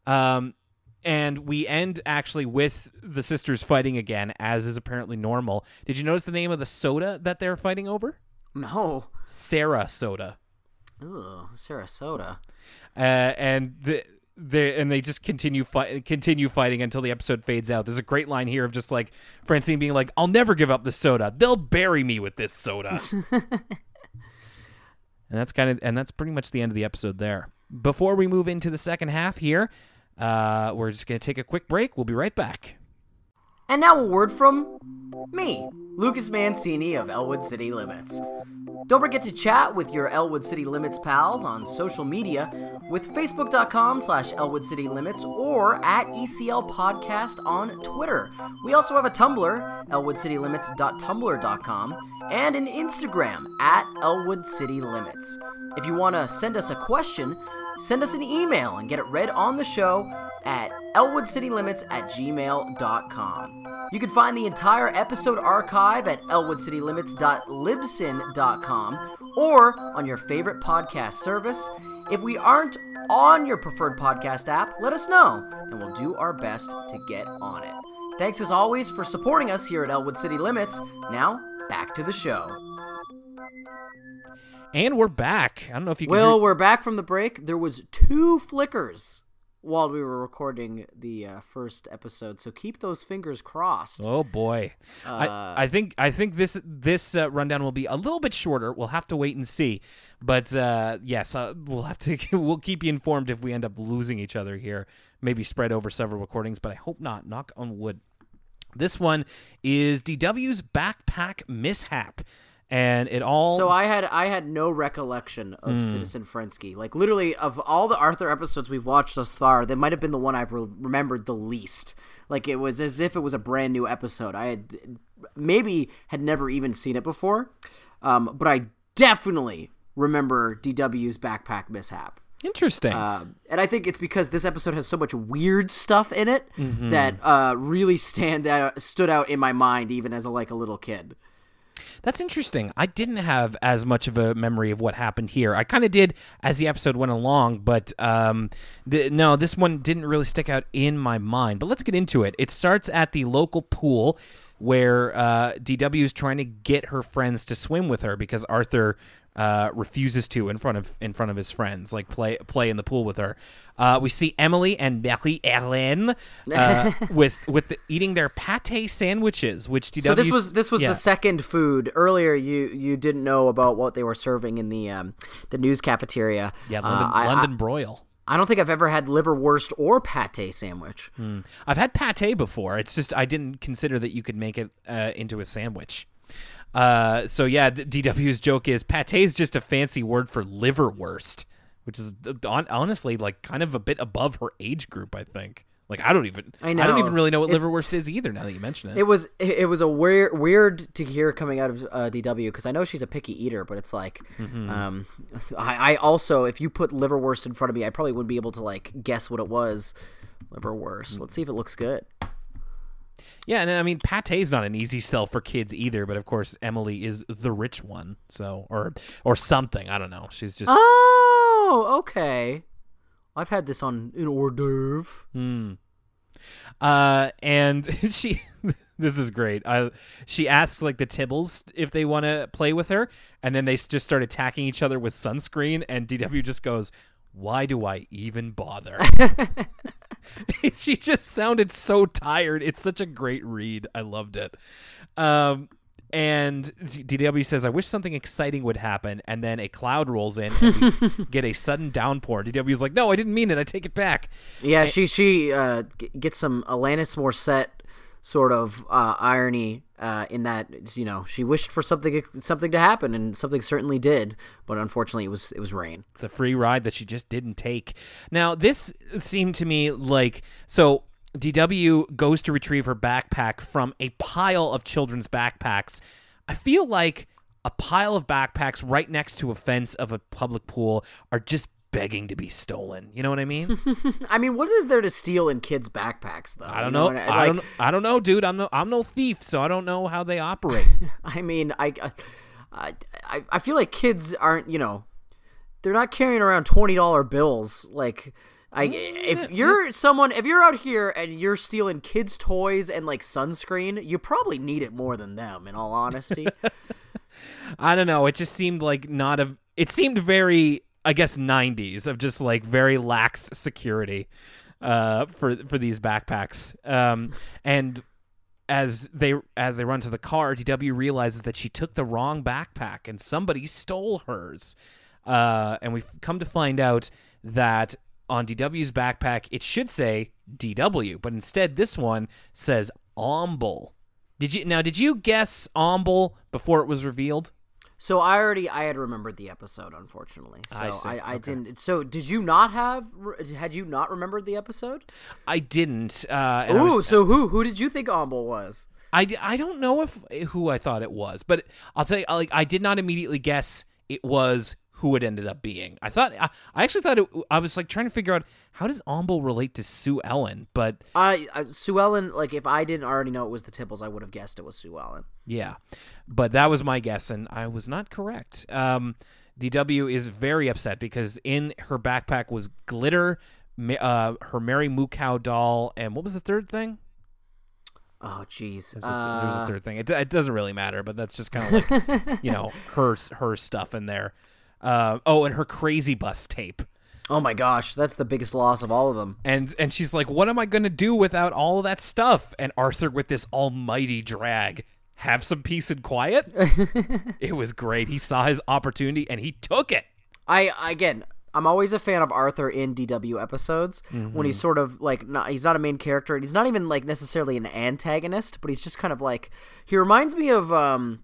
Um, and we end actually with the sisters fighting again, as is apparently normal. Did you notice the name of the soda that they're fighting over? No. Sarah soda. Ugh, Sarasota. uh, and the they and they just continue fight continue fighting until the episode fades out. There's a great line here of just like Francine being like, "I'll never give up the soda. They'll bury me with this soda." and that's kind of and that's pretty much the end of the episode there. Before we move into the second half here, uh, we're just gonna take a quick break. We'll be right back. And now a word from me, Lucas Mancini of Elwood City Limits. Don't forget to chat with your Elwood City Limits pals on social media with facebook.com slash Elwood City Limits or at ECL Podcast on Twitter. We also have a Tumblr, elwoodcitylimits.tumblr.com, and an Instagram at Elwood City Limits. If you want to send us a question, send us an email and get it read on the show at elwoodcitylimits at gmail.com. You can find the entire episode archive at elwoodcitylimits.libsyn.com or on your favorite podcast service. If we aren't on your preferred podcast app, let us know, and we'll do our best to get on it. Thanks as always for supporting us here at Elwood City Limits. Now, back to the show. And we're back. I don't know if you can Will, hear- we're back from the break. There was two flickers while we were recording the uh, first episode, so keep those fingers crossed. Oh boy, Uh, I, I think I think this this uh, rundown will be a little bit shorter. We'll have to wait and see, but uh, yes, uh, we'll have to we'll keep you informed if we end up losing each other here. Maybe spread over several recordings, but I hope not. Knock on wood. This one is DW's backpack mishap, and it all So I had I had no recollection of Hmm. Citizen Frensky. Like literally, of all the Arthur episodes we've watched thus far, that might have been the one I've re- remembered the least. Like it was as if it was a brand new episode. I had maybe had never even seen it before, um, but I definitely remember DW's backpack mishap. interesting. Um, and I think it's because this episode has so much weird stuff in it Mm-hmm. that uh, really stand out, stood out in my mind, even as a like a little kid. That's interesting. I didn't have as much of a memory of what happened here. I kind of did as the episode went along, but um, the, no, this one didn't really stick out in my mind. But let's get into it. It starts at the local pool where uh, DW is trying to get her friends to swim with her because Arthur uh, refuses to in front of in front of his friends, like play play in the pool with her. Uh, we see Emily and Marie Ellen uh, with with the, eating their pate sandwiches, which DW So this was this was yeah. the second food. Earlier, you you didn't know about what they were serving in the um, the news cafeteria. yeah Uh, London, I, broil. I, I don't think I've ever had liverwurst or pate sandwich. I've had pate before. It's just I didn't consider that you could make it uh, into a sandwich. Uh, so yeah, DW's joke is pate is just a fancy word for liverwurst, which is honestly like kind of a bit above her age group. I think. Like I don't even I know. I, don't even really know what It's- liverwurst is either. Now that you mention it. It was it it was a weird weird to hear coming out of uh, DW because I know she's a picky eater, but it's like, Mm-hmm. um, I, I also if you put liverwurst in front of me, I probably wouldn't be able to like guess what it was. Liverwurst. Let's see if it looks good. Yeah, and I mean pate's not an easy sell for kids either. But of course, Emily is the rich one, so or or something. I don't know. She's just Oh, okay. I've had this on an hors d'oeuvre. Uh, and she, this is great. I, she asks like the Tibbles if they want to play with her, and then they just start attacking each other with sunscreen. And DW just goes, "Why do I even bother?" she just sounded so tired. It's such a great read. I loved it. Um, and DW says, "I wish something exciting would happen," and then a cloud rolls in, and we get a sudden downpour. DW's like, "No, I didn't mean it. I take it back." Yeah, she she uh, g- gets some Alanis Morissette sort of uh, irony uh, in that you know she wished for something something to happen and something certainly did, but unfortunately it was it was rain. It's a free ride that she just didn't take. Now, this seemed to me like so. DW goes to retrieve her backpack from a pile of children's backpacks. I feel like a pile of backpacks right next to a fence of a public pool are just begging to be stolen. You know what I mean? I mean, what is there to steal in kids' backpacks though? I don't You know. and I like, don't. I don't know, dude. I'm no. I'm no thief, so I don't know how they operate. I mean, I, I, I, I feel like kids aren't, you know, they're not carrying around twenty dollar bills. Like, I, mm, if you're someone, if you're out here and you're stealing kids' toys and like sunscreen, you probably need it more than them. In all honesty, I don't know. It just seemed like not a. It seemed very, I guess, '90s of just like very lax security uh, for for these backpacks. Um, and as they as they run to the car, DW realizes that she took the wrong backpack and somebody stole hers. Uh, and we've come to find out that on DW's backpack it should say DW, but instead this one says Omble. Did you now? Did you guess Omble before it was revealed? So I already I had remembered the episode, unfortunately. So I I. I, didn't. So did you not have? Had you not remembered the episode? I didn't. Uh, Ooh, was- so who who did you think Omble was? I, I don't know if who I thought it was, but I'll tell you, like I did not immediately guess it was who it ended up being. I thought I, I actually thought it, I was like trying to figure out how does Omble relate to Sue Ellen, but I, I Sue Ellen. Like if I didn't already know it was the Tibbles, I would have guessed it was Sue Ellen. yeah, but that was my guess, and I was not correct. Um, DW is very upset because in her backpack was glitter, uh, her Mary Moo Cow doll, and what was the third thing? Oh, jeez. There's a, there's a Uh, third thing. It, it doesn't really matter, but that's just kind of like you know her her stuff in there. Uh, oh, and her crazy bus tape. oh my gosh, that's the biggest loss of all of them. And and she's like, "What am I gonna do without all of that stuff?" And Arthur, with this almighty drag, have some peace and quiet. it was great. He saw his opportunity and he took it. I again, I'm always a fan of Arthur in DW episodes when he's sort of like not he's not a main character and he's not even like necessarily an antagonist, but he's just kind of like he reminds me of um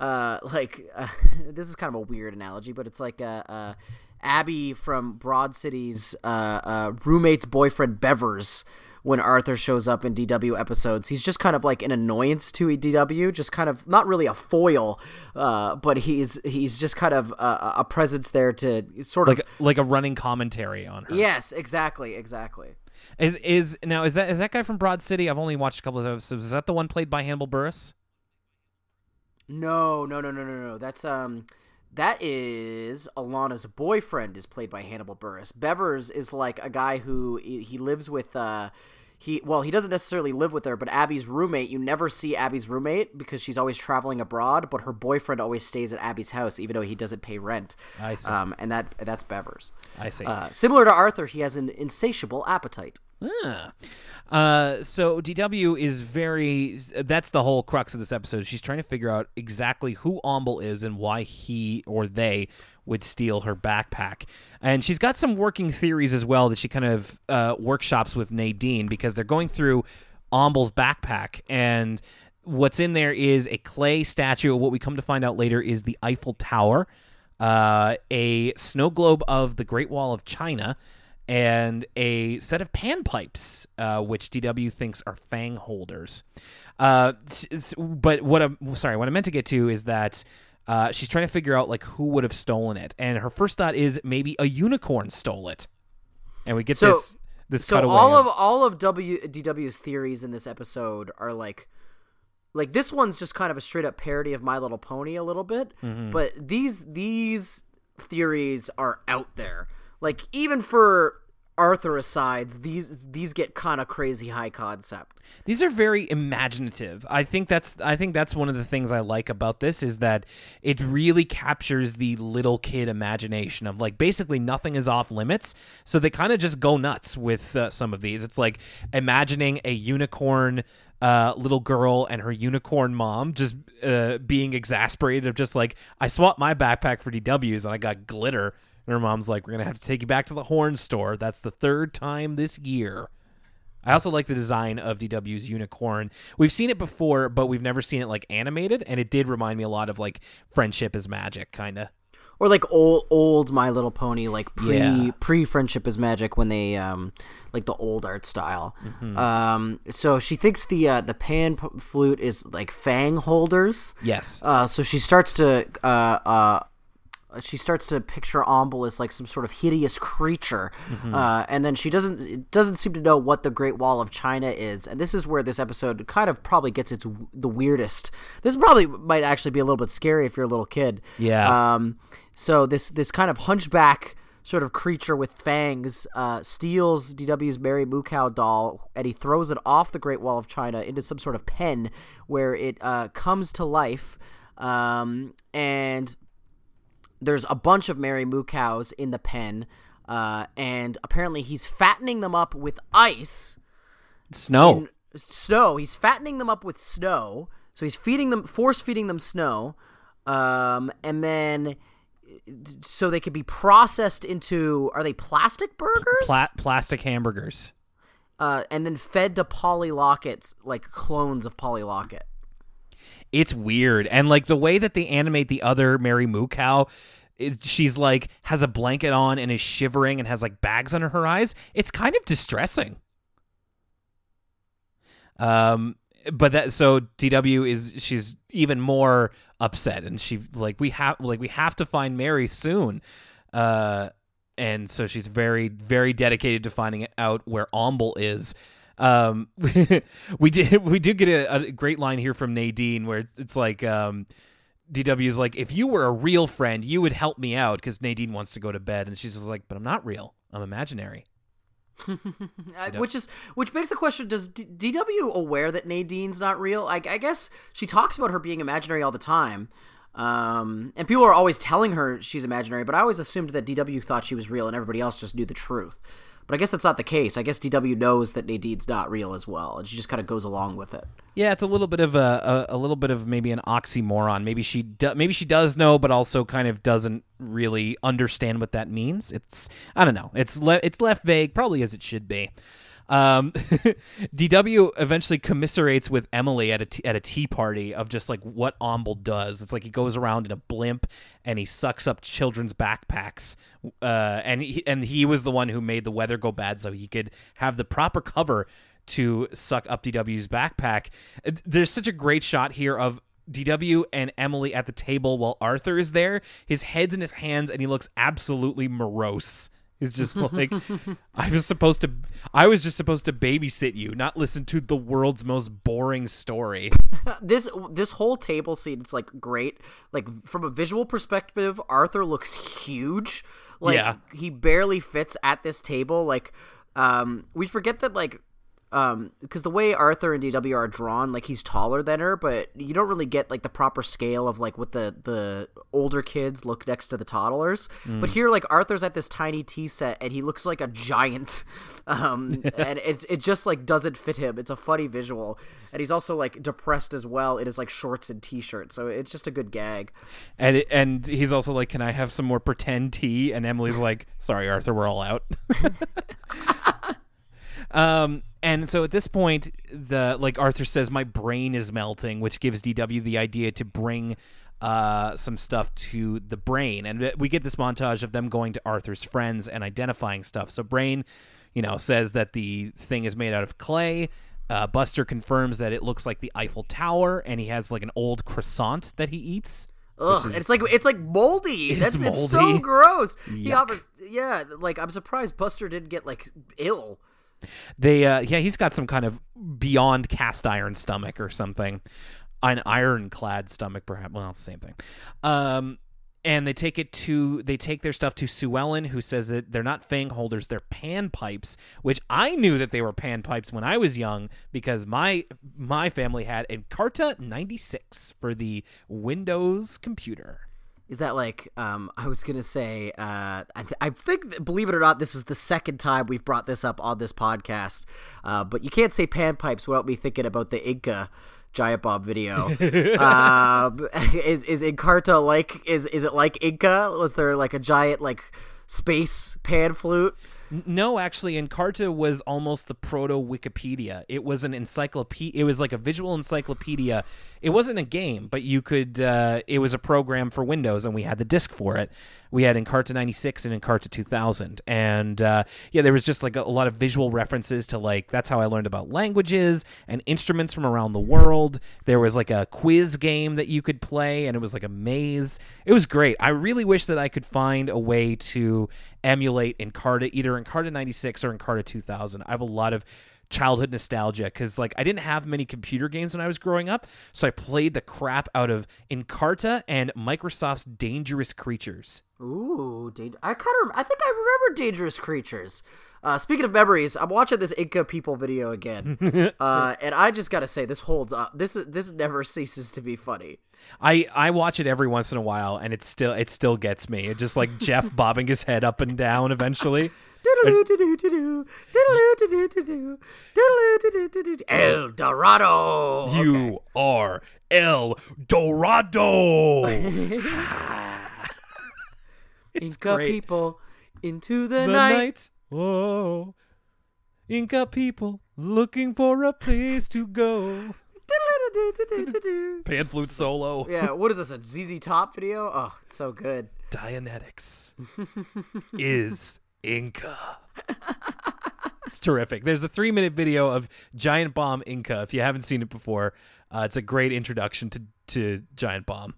uh like uh, this is kind of a weird analogy, but it's like uh, uh Abby from Broad City's uh, uh roommate's boyfriend Bevers when Arthur shows up in DW episodes. He's just kind of like an annoyance to DW, just kind of not really a foil, uh, but he's he's just kind of a, a presence there to sort Like of. like a running commentary on her. Yes, exactly, exactly. Is is now is that is that guy from Broad City? I've only watched a couple of episodes. Is that the one played by Hannibal Buress? No, no, no, no, no, no. That's um, that is Ilana's boyfriend is played by Hannibal Buress. Bevers is like a guy who he lives with uh. He, well, he doesn't necessarily live with her, but Abby's roommate, you never see Abby's roommate because she's always traveling abroad, but her boyfriend always stays at Abby's house, even though he doesn't pay rent. I see. Um, and that that's Bevers. I see. Uh, similar to Arthur, he has an insatiable appetite. Ah. Uh, so DW is very. That's the whole crux of this episode. She's trying to figure out exactly who Omble is and why he or they would steal her backpack. And she's got some working theories as well that she kind of uh, workshops with Nadine because they're going through Omble's backpack and. What's in there is a clay statue. What we come to find out later is the Eiffel Tower, uh, a snow globe of the Great Wall of China, and a set of panpipes, uh, which DW thinks are fang holders. Uh, but what I'm sorry, what I meant to get to is that uh, she's trying to figure out like who would have stolen it, and her first thought is maybe a unicorn stole it, and we get So- this this So cutaway all of- of all of W DW's theories in this episode are like like this one's just kind of a straight up parody of My Little Pony a little bit, Mm-hmm. but these these theories are out there. Like even for Arthur asides, these these get kind of crazy high concept. These are very imaginative. I think that's I think that's one of the things I like about this is that it really captures the little kid imagination of like basically nothing is off limits. So they kind of just go nuts with uh, some of these. It's like imagining a unicorn uh, little girl and her unicorn mom just uh, being exasperated of just like I swapped my backpack for DW's and I got glitter and her mom's like, We're going to have to take you back to the horn store. That's the third time this year. I also like the design of DW's unicorn. We've seen it before, but we've never seen it like animated, and it did remind me a lot of like Friendship is Magic, kind of. Or like old old My Little Pony, like pre Yeah. pre Friendship is Magic when they um like the old art style. Um, so she thinks the uh, the pan p- flute is like fang holders. Yes. Uh, so she starts to uh, uh, she starts to picture Omble as like some sort of hideous creature, uh, and then she doesn't doesn't seem to know what the Great Wall of China is, and this is where this episode kind of probably gets its the weirdest. This probably might actually be a little bit scary if you're a little kid. Yeah. Um. So this this kind of hunchback sort of creature with fangs uh, steals DW's Mary Cow doll and he throws it off the Great Wall of China into some sort of pen where it uh, comes to life. Um, and there's a bunch of Mary Moo cows in the pen, uh, and apparently he's fattening them up with ice Snow. snow. He's fattening them up with snow, so he's feeding them, force feeding them snow, um, and then so they could be processed into are they plastic burgers? Pla- plastic hamburgers. uh, and then fed to Polly Lockets like clones of Polly Locket. It's weird. And like the way that they animate the other Mary Moo cow, it, she's like has a blanket on and is shivering and has like bags under her eyes. It's kind of distressing. Um but that so DW is she's even more upset and she like we have like we have to find Mary soon. Uh and so she's very very dedicated to finding out where Omble is. Um, we did we do get a, a great line here from Nadine where it's, it's like um, DW is like, if you were a real friend, you would help me out because Nadine wants to go to bed, and she's just like, but I'm not real, I'm imaginary. Which is which begs the question: Does D- DW aware that Nadine's not real? I, I guess she talks about her being imaginary all the time, um, and people are always telling her she's imaginary. But I always assumed that DW thought she was real, and everybody else just knew the truth. But I guess that's not the case. I guess DW knows that Nadine's not real as well, and she just kind of goes along with it. Yeah, it's a little bit of a, a, a little bit of maybe an oxymoron. Maybe she do, maybe she does know, but also kind of doesn't really understand what that means. It's I don't know. It's le- it's left vague, probably as it should be. Um, DW eventually commiserates with Emily at a t- at a tea party of just like what Omble does. It's like he goes around in a blimp and he sucks up children's backpacks. Uh, and he, and he was the one who made the weather go bad so he could have the proper cover to suck up DW's backpack. There's such a great shot here of DW and Emily at the table while Arthur is there. His head's in his hands and he looks absolutely morose. He's just like, I was supposed to, I was just supposed to babysit you, not listen to the world's most boring story. this this whole table scene it's like great like from a visual perspective arthur looks huge like Yeah. he barely fits at this table like um we forget that like um because the way arthur and dw are drawn like he's taller than her but you don't really get like the proper scale of like what the the older kids look next to the toddlers. But here like arthur's at this tiny tea set and he looks like a giant. Um and it's it just like doesn't fit him. It's a funny visual. And he's also like depressed as well It is like shorts and t-shirt so it's just a good gag. And it, and he's also like, "Can I have some more pretend tea?" And Emily's like, "Sorry, Arthur, we're all out." um, and so at this point, the like Arthur says, "My brain is melting," which gives DW the idea to bring uh, some stuff to the brain, and we get this montage of them going to Arthur's friends and identifying stuff. So brain, you know, says that the thing is made out of clay. Uh, Buster confirms that it looks like the Eiffel Tower, and he has like an old croissant that he eats. Ugh, is- it's like it's like moldy. It's That's it's so moldy. gross. He offers, yeah. Like I'm surprised Buster didn't get like ill. They, uh, yeah, he's got some kind of beyond cast iron stomach or something, an ironclad stomach, perhaps. Well, same thing. Um, and they take it to they take their stuff to Sue Ellen, who says that they're not fang holders, they're panpipes, which I knew that they were panpipes when I was young because my my family had Encarta 96 for the Windows computer. Is that like um, I was gonna say? Uh, I, th- I think, that, believe it or not, this is the second time we've brought this up on this podcast. Uh, but you can't say panpipes without me thinking about the Inca giant bomb video. um, is is Encarta like is is it like Inca? Was there like a giant like space pan flute? No, actually, Encarta was almost the proto Wikipedia. It was an encyclopedia. It was like a visual encyclopedia. It wasn't a game, but you could. Uh, it was a program for Windows, and we had the disk for it. We had Encarta 96 and Encarta 2000, and uh, yeah, there was just like a, a lot of visual references to like that's how I learned about languages and instruments from around the world. There was like a quiz game that you could play, and it was like a maze. It was great. I really wish that I could find a way to emulate Encarta, either Encarta 96 or Encarta 2000. I have a lot of childhood nostalgia because like I didn't have many computer games when I was growing up, so I played the crap out of Encarta and Microsoft's Dangerous Creatures. Ooh, I kind of I think I remember Dangerous Creatures. Uh, speaking of memories, I'm watching this Inca people video again, uh, and I just gotta say this holds up. This this never ceases to be funny. I I watch it every once in a while, and it still it still gets me. It just like Jeff bobbing his head up and down eventually. El Dorado. You are El Dorado. Inca great. people into the, the night. night. Whoa. Inca people looking for a place to go. Pan flute solo. yeah, what is this? A ZZ Top video? Oh, it's so good. Dianetics is Inca. It's terrific. There's a three minute video of Giant Bomb Inca. If you haven't seen it before, uh, it's a great introduction to, to Giant Bomb.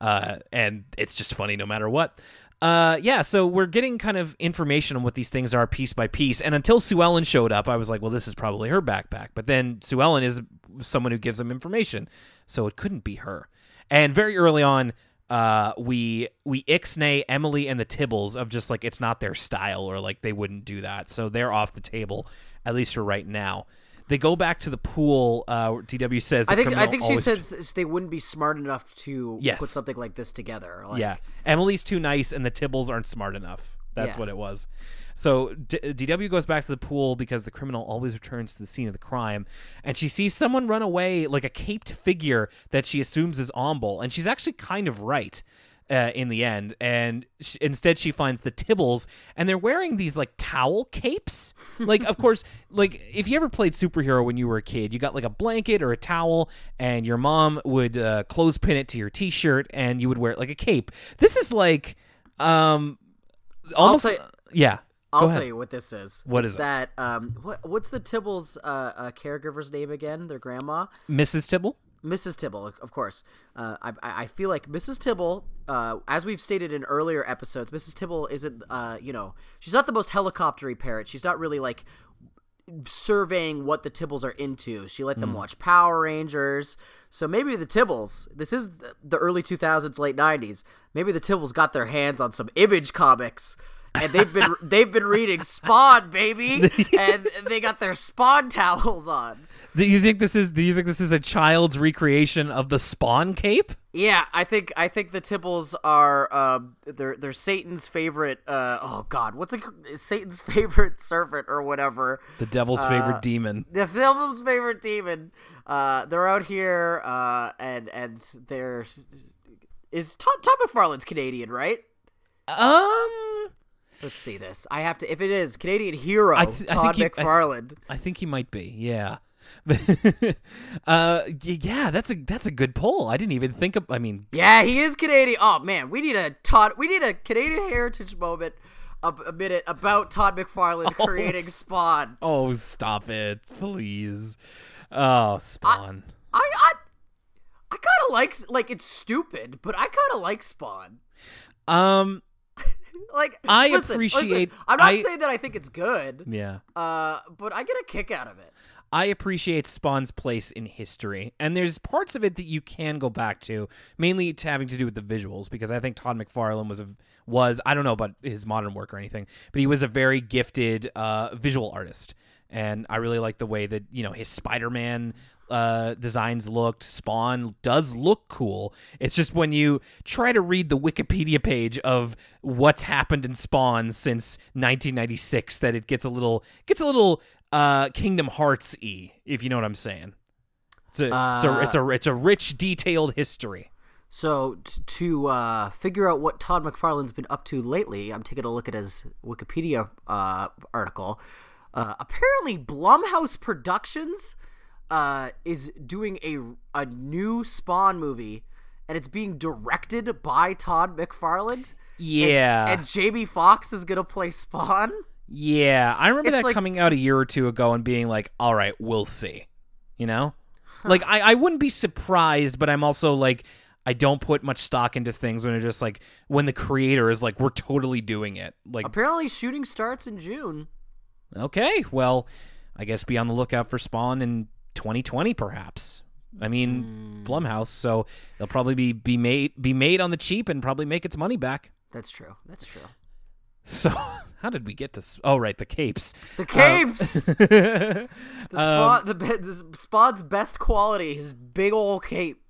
Uh, and it's just funny no matter what. Uh, yeah, so we're getting kind of information on what these things are piece by piece. And until Sue Ellen showed up, I was like, well, this is probably her backpack. But then Sue Ellen is someone who gives them information, so it couldn't be her. And very early on, uh, we we ixnay Emily and the Tibbles of just like it's not their style or like they wouldn't do that, so they're off the table at least for right now. They go back to the pool. Uh, DW says I think I think she says they wouldn't be smart enough to Yes. put something like this together. Like, yeah, Emily's too nice and the Tibbles aren't smart enough. That's Yeah. what it was. So D- DW goes back to the pool because the criminal always returns to the scene of the crime, and she sees someone run away like a caped figure that she assumes is Omble, and she's actually kind of right. Uh, in the end, and sh- instead she finds the Tibbles, and they're wearing these like towel capes. Like, of course, like if you ever played superhero when you were a kid, you got like a blanket or a towel, and your mom would uh, clothespin it to your T-shirt, and you would wear it like a cape. This is like, um, almost, yeah. I'll tell you what this is. What it's is it? that? Um, what what's the Tibbles uh, uh, caregiver's name again? Their grandma, Mrs. Tibble. Mrs. Tibble, of course. Uh, I I feel like Mrs. Tibble, uh, as we've stated in earlier episodes, Mrs. Tibble isn't uh, you know, she's not the most helicoptery parent. She's not really like surveying what the Tibbles are into. She let them Hmm. watch Power Rangers. So maybe the Tibbles, this is the early 2000s, late 90s. Maybe the Tibbles got their hands on some Image comics. And they've been they've been reading Spawn, baby, and they got their Spawn towels on. Do you think this is? Do you think this is a child's recreation of the Spawn cape? Yeah, I think I think the Tibbles are um they're they're Satan's favorite uh oh god, what's it Satan's favorite servant or whatever. The devil's favorite demon. The Tibbles' favorite demon. Uh they're out here uh and and they're is Todd, Todd McFarlane's Canadian, right? Um, Let's see this. I have to if it is Canadian hero I th- I Todd think he- I th-. I think he might be. Yeah. uh, yeah, that's a that's a good poll. I didn't even think of. I mean, Yeah, he is Canadian. Oh man, we need a Todd. We need a Canadian heritage moment. A, a minute about Todd McFarlane Oh, creating Spawn. oh, stop it, please. Oh, Spawn. I I, I kind of like like it's stupid, but I kind of like Spawn. um, Like I listen, listen, appreciate- I'm not I- saying that I think it's good, yeah. uh, but I get a kick out of it. I appreciate Spawn's place in history, and there's parts of it that you can go back to, mainly to having to do with the visuals, because I think Todd McFarlane was a was I don't know about his modern work or anything, but he was a very gifted uh, visual artist, and I really like the way that you know his Spider-Man uh, designs looked. Spawn does look cool. It's just when you try to read the Wikipedia page of what's happened in Spawn since 1996 that it gets a little gets a little uh, Kingdom Hearts y, if you know what I'm saying. It's a, uh, it's a it's a it's a rich, detailed history. So t- to uh, figure out what Todd McFarlane's been up to lately, I'm taking a look at his Wikipedia uh, article. Uh, apparently, Blumhouse Productions uh, is doing a a new Spawn movie, and it's being directed by Todd McFarlane. Yeah, and, and Jamie Foxx is gonna play Spawn. Yeah, I remember it's that like, coming out a year or two ago and being like, "All right, we'll see," you know. Huh. Like I, I wouldn't be surprised, but I'm also like, I don't put much stock into things when it's just like when the creator is like, "We're totally doing it." Like apparently, shooting starts in June. Okay, well, I guess be on the lookout for Spawn in 2020 perhaps. I mean, mm. Blumhouse, so they'll probably be be made be made on the cheap and probably make its money back. That's true. That's true. So, how did we get to? Oh, right, the capes. The capes. Uh, the, spawn, um, the, the Spawn's best quality, his big old cape.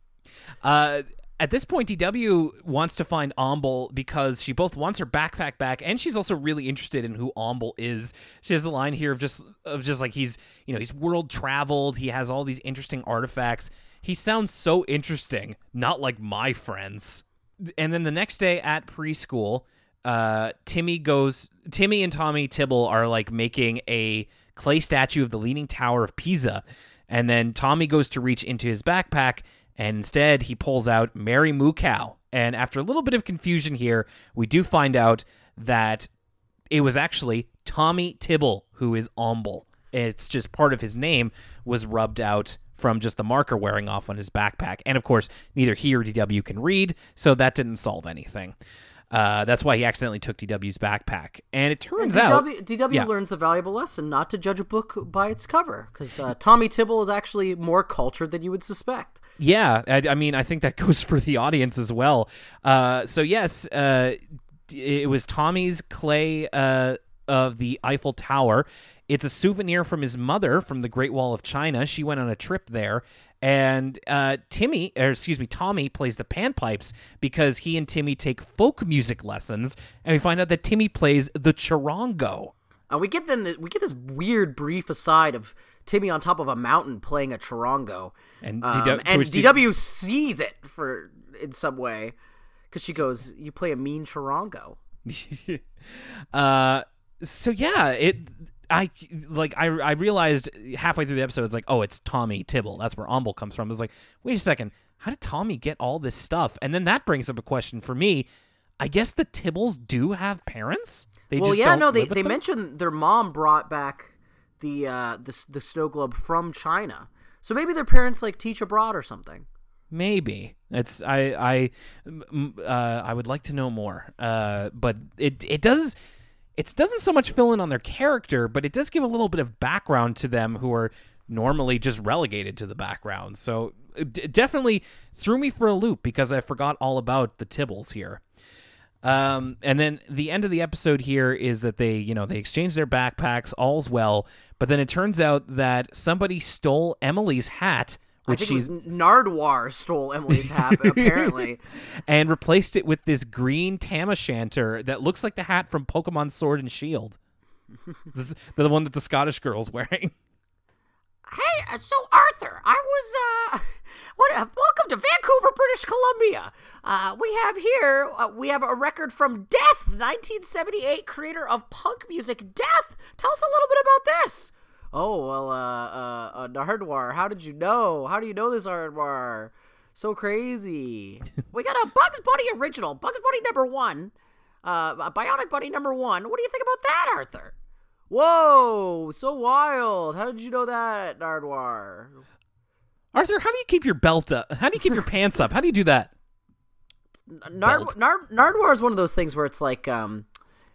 Uh, at this point, DW wants to find Omble because she both wants her backpack back, and she's also really interested in who Omble is. She has a line here of just of just like he's you know he's world traveled. He has all these interesting artifacts. He sounds so interesting, not like my friends. And then the next day at preschool, uh, Timmy goes. Timmy and Tommy Tibble are like making a clay statue of the Leaning Tower of Pisa, and then Tommy goes to reach into his backpack and instead he pulls out Mary Moo Cow. And after a little bit of confusion here, we do find out that it was actually Tommy Tibble who is Amble. It's just part of his name was rubbed out from just the marker wearing off on his backpack. And of course, neither he or DW can read, so that didn't solve anything. Uh, that's why he accidentally took DW's backpack. And it turns and DW, out DW yeah. learns the valuable lesson not to judge a book by its cover because uh, Tommy Tibble is actually more cultured than you would suspect. Yeah, I, I, mean, I think that goes for the audience as well. Uh, so yes, uh, it was Tommy's clay uh, of the Eiffel Tower. It's a souvenir from his mother from the Great Wall of China. She went on a trip there, and uh, Timmy, or excuse me, Tommy plays the panpipes because he and Timmy take folk music lessons, and we find out that Timmy plays the charango. And we get then the, we get this weird brief aside of Timmy on top of a mountain playing a charango, and, um, DW, and DW sees it for in some way because she goes, "You play a mean charango." uh, so yeah, it. I like I I realized halfway through the episode it's like oh it's Tommy Tibble that's where Amble comes from. It's like wait a second how did Tommy get all this stuff? And then that brings up a question for me. I guess the Tibbles do have parents. They well, yeah, no, they they mentioned their mom brought back the uh, the the snow globe from China. So maybe their parents like teach abroad or something. Maybe it's I I uh, I would like to know more. Uh, but it it does it doesn't so much fill in on their character, but it does give a little bit of background to them who are normally just relegated to the background. So it definitely threw me for a loop because I forgot all about the Tibbles here. Um, and then the end of the episode here is that they, you know, they exchange their backpacks, all's well, but then it turns out that somebody stole Emily's hat, which she's Nardwuar stole Emily's hat apparently, and replaced it with this green tam o' shanter that looks like the hat from Pokemon Sword and Shield. this, the one that the Scottish girl's wearing. Hey, uh, so Arthur, I was uh what, uh, welcome to Vancouver, British Columbia. Uh, we have here, uh, we have a record from Death, 1978, creator of punk music, Death. Tell us a little bit about this. Oh, well, uh, uh, uh Nardwuar, how did you know? How do you know this Nardwuar? So crazy. we got a Bugs Bunny original, Bugs Bunny number one, uh, Bionic Bunny number one. What do you think about that, Arthur? Whoa, so wild. How did you know that, Nardwuar? Arthur, how do you keep your belt up? How do you keep your pants up? How do you do that? Nard, Nard, Nardwuar is one of those things where it's like, um,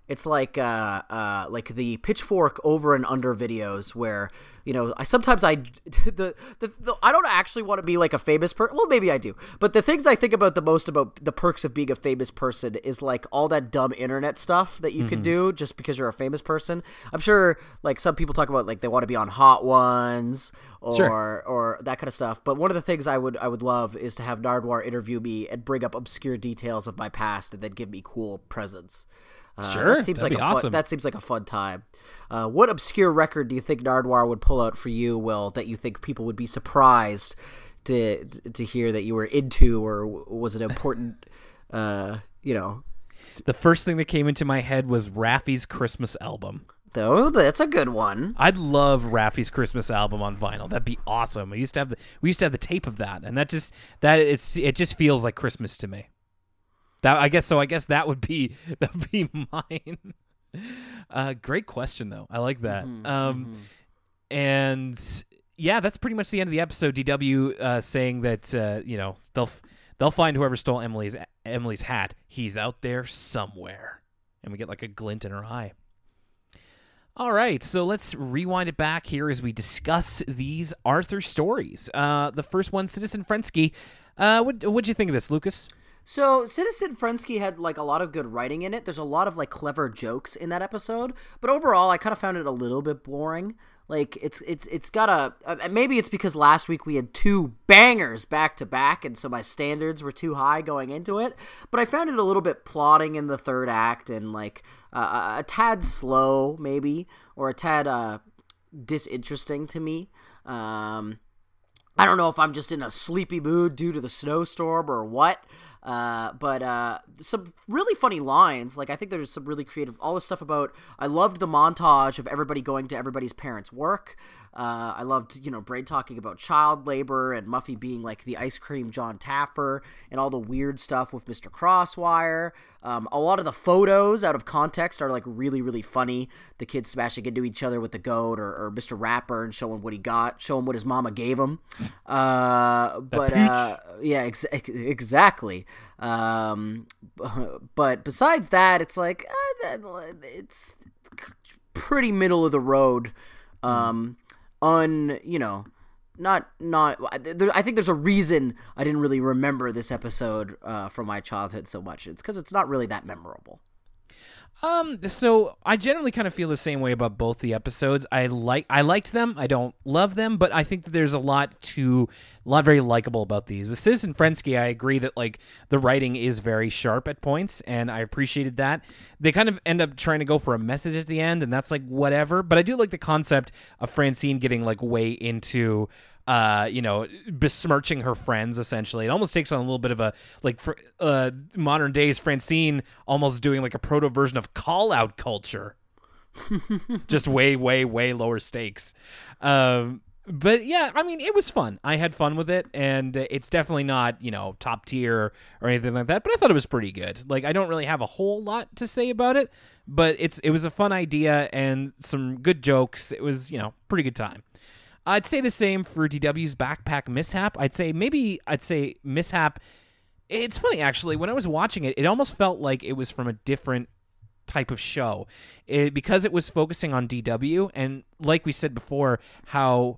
It's like uh, uh, like the pitchfork over and under videos where you know I sometimes I the, the, the I don't actually want to be like a famous person. Well, maybe I do, but the things I think about the most about the perks of being a famous person is like all that dumb internet stuff that you mm-hmm. could do just because you're a famous person. I'm sure like some people talk about like they want to be on Hot Ones or sure. or that kind of stuff. But one of the things I would I would love is to have Nardwuar interview me and bring up obscure details of my past and then give me cool presents. Uh, sure, that seems like a awesome. Fun, that seems like a fun time. Uh, what obscure record do you think Nardwuar would pull out for you, Will? That you think people would be surprised to to hear that you were into, or was it important? uh, you know, the first thing that came into my head was Raffi's Christmas album. Though that's a good one. I'd love Raffi's Christmas album on vinyl. That'd be awesome. We used to have the we used to have the tape of that, and that just that it's it just feels like Christmas to me. That I guess so. I guess that would be that would be mine. Uh, great question though. I like that. Mm-hmm, um, mm-hmm. and yeah, that's pretty much the end of the episode. DW uh, saying that uh, you know they'll they'll find whoever stole Emily's Emily's hat. He's out there somewhere, and we get like a glint in her eye. All right, so let's rewind it back here as we discuss these Arthur stories. Uh, the first one, Citizen Frensky. Uh, what what'd you think of this, Lucas? So Citizen Frensky had like a lot of good writing in it. There's a lot of like clever jokes in that episode, but overall, I kind of found it a little bit boring. Like it's it's it's got a uh, maybe it's because last week we had two bangers back to back, and so my standards were too high going into it. But I found it a little bit plotting in the third act and like uh, a tad slow maybe or a tad uh, disinteresting to me. Um, I don't know if I'm just in a sleepy mood due to the snowstorm or what. Uh, but uh, some really funny lines. Like I think there's some really creative. All this stuff about. I loved the montage of everybody going to everybody's parents' work. Uh, I loved, you know, Brain talking about child labor and Muffy being like the ice cream Jon Taffer and all the weird stuff with Mr. Crosswire. Um, a lot of the photos out of context are like really, really funny. The kids smashing into each other with the goat or, or Mr. Rapper and showing what he got, showing what his mama gave him. Uh, but uh, yeah, ex- exactly. Um, but besides that, it's like uh, it's pretty middle of the road. Um, un you know not not i think there's a reason i didn't really remember this episode uh, from my childhood so much. It's because it's not really that memorable um, so I generally kind of feel the same way about both the episodes. I like I liked them. I don't love them, but I think that there's a lot to a lot very likable about these. With Citizen Frensky, I agree that like the writing is very sharp at points, and I appreciated that. They kind of end up trying to go for a message at the end, and that's like whatever. But I do like the concept of Francine getting like way into uh, you know, besmirching her friends essentially. It almost takes on a little bit of a like for, uh, modern days Francine almost doing like a proto version of call out culture. Just way, way, way lower stakes. Um, but yeah, I mean, it was fun. I had fun with it, and it's definitely not, you know, top tier or anything like that. But I thought it was pretty good. Like, I don't really have a whole lot to say about it, but it's it was a fun idea and some good jokes. It was, you know, pretty good time. I'd say the same for DW's backpack mishap. I'd say maybe I'd say mishap. It's funny actually. When I was watching it, it almost felt like it was from a different type of show, it, because it was focusing on DW and like we said before, how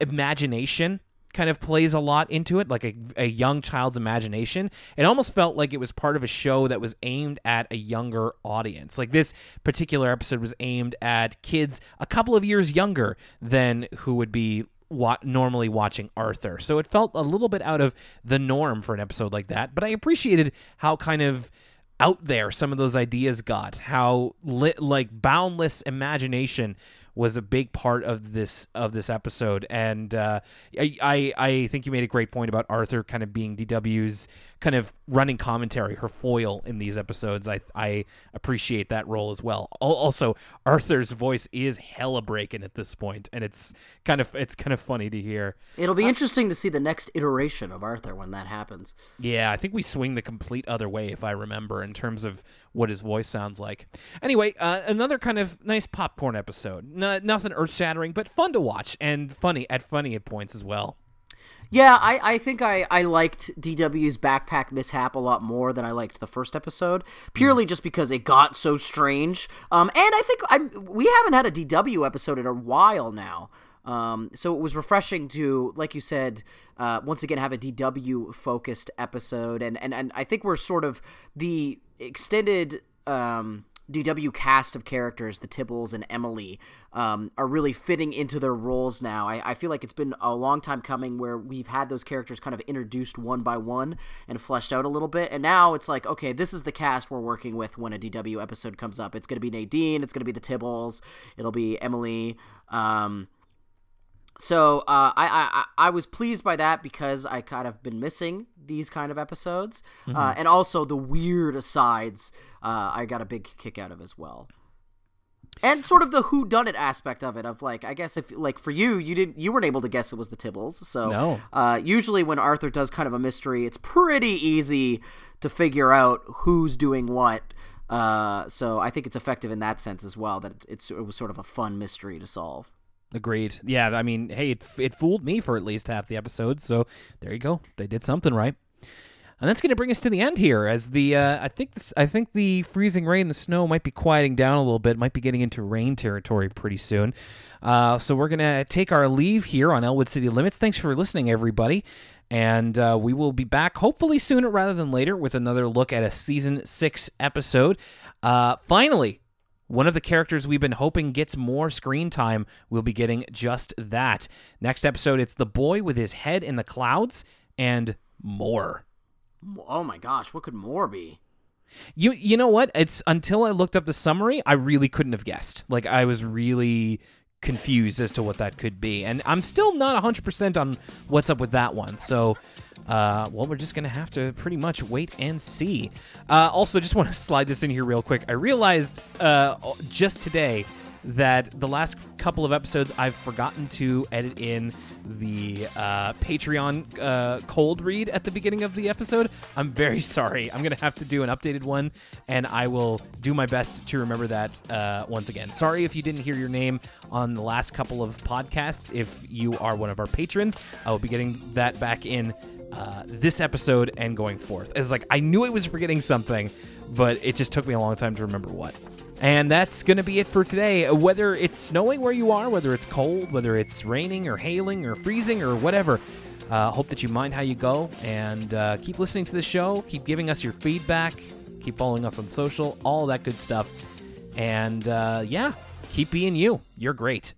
imagination kind of plays a lot into it, like a, a young child's imagination. It almost felt like it was part of a show that was aimed at a younger audience. Like this particular episode was aimed at kids a couple of years younger than who would be wa- normally watching Arthur. So it felt a little bit out of the norm for an episode like that, but I appreciated how kind of out there some of those ideas got, how lit, like boundless imagination was a big part of this of this episode, and uh, I, I I think you made a great point about Arthur kind of being DW's kind of running commentary, her foil in these episodes. I I appreciate that role as well. Also, Arthur's voice is hella breaking at this point, and it's kind of it's kind of funny to hear. It'll be uh, interesting to see the next iteration of Arthur when that happens. Yeah, I think we swing the complete other way, if I remember, in terms of what his voice sounds like. Anyway, uh, another kind of nice popcorn episode. No, nothing earth shattering, but fun to watch and funny at funny at points as well. Yeah, I, I think I, I liked DW's backpack mishap a lot more than I liked the first episode, purely just because it got so strange. Um, and I think I'm we haven't had a DW episode in a while now. Um, so it was refreshing to, like you said, uh, once again have a DW focused episode, and, and and I think we're sort of the extended um, DW cast of characters, the Tibbles and Emily, um, are really fitting into their roles now. I, I, feel like it's been a long time coming where we've had those characters kind of introduced one by one and fleshed out a little bit. And now it's like, okay, this is the cast we're working with when a DW episode comes up. It's going to be Nadine, it's going to be the Tibbles, it'll be Emily. Um, so uh, I, I I was pleased by that because I kind of been missing these kind of episodes, uh, mm-hmm. uh, and also the weird asides uh, I got a big kick out of as well, and sort of the who done it aspect of it. Of like, I guess if like for you, you didn't you weren't able to guess it was the Tibbles. So no. Uh, usually when Arthur does kind of a mystery, it's pretty easy to figure out who's doing what. Uh, so I think it's effective in that sense as well. That it's it was sort of a fun mystery to solve. Agreed. Yeah, I mean, hey, it, it fooled me for at least half the episode, so there you go. They did something right. And that's going to bring us to the end here, as the uh, I think this, I think the freezing rain, the snow might be quieting down a little bit, might be getting into rain territory pretty soon. Uh, so we're going to take our leave here on Elwood City Limits. Thanks for listening, everybody, and uh, we will be back hopefully sooner rather than later with another look at a season six episode. Uh, finally, one of the characters we've been hoping gets more screen time will be getting just that. Next episode, it's the boy with his head in the clouds and more. Oh my gosh, what could more be? You you know what? It's until I looked up the summary, I really couldn't have guessed. Like I was really confused as to what that could be. And I'm still not 100% on what's up with that one. So uh, well, we're just going to have to pretty much wait and see. Uh, also, just want to slide this in here real quick. I realized uh, just today that the last couple of episodes I've forgotten to edit in the uh, Patreon uh, cold read at the beginning of the episode. I'm very sorry. I'm going to have to do an updated one, and I will do my best to remember that uh, once again. Sorry if you didn't hear your name on the last couple of podcasts. If you are one of our patrons, I will be getting that back in uh, this episode and going forth. It's like I knew I was forgetting something, but it just took me a long time to remember what. And that's going to be it for today. Whether it's snowing where you are, whether it's cold, whether it's raining or hailing or freezing or whatever, uh, hope that you mind how you go and uh, keep listening to the show. Keep giving us your feedback. Keep following us on social, all that good stuff. And uh, yeah, keep being you. You're great.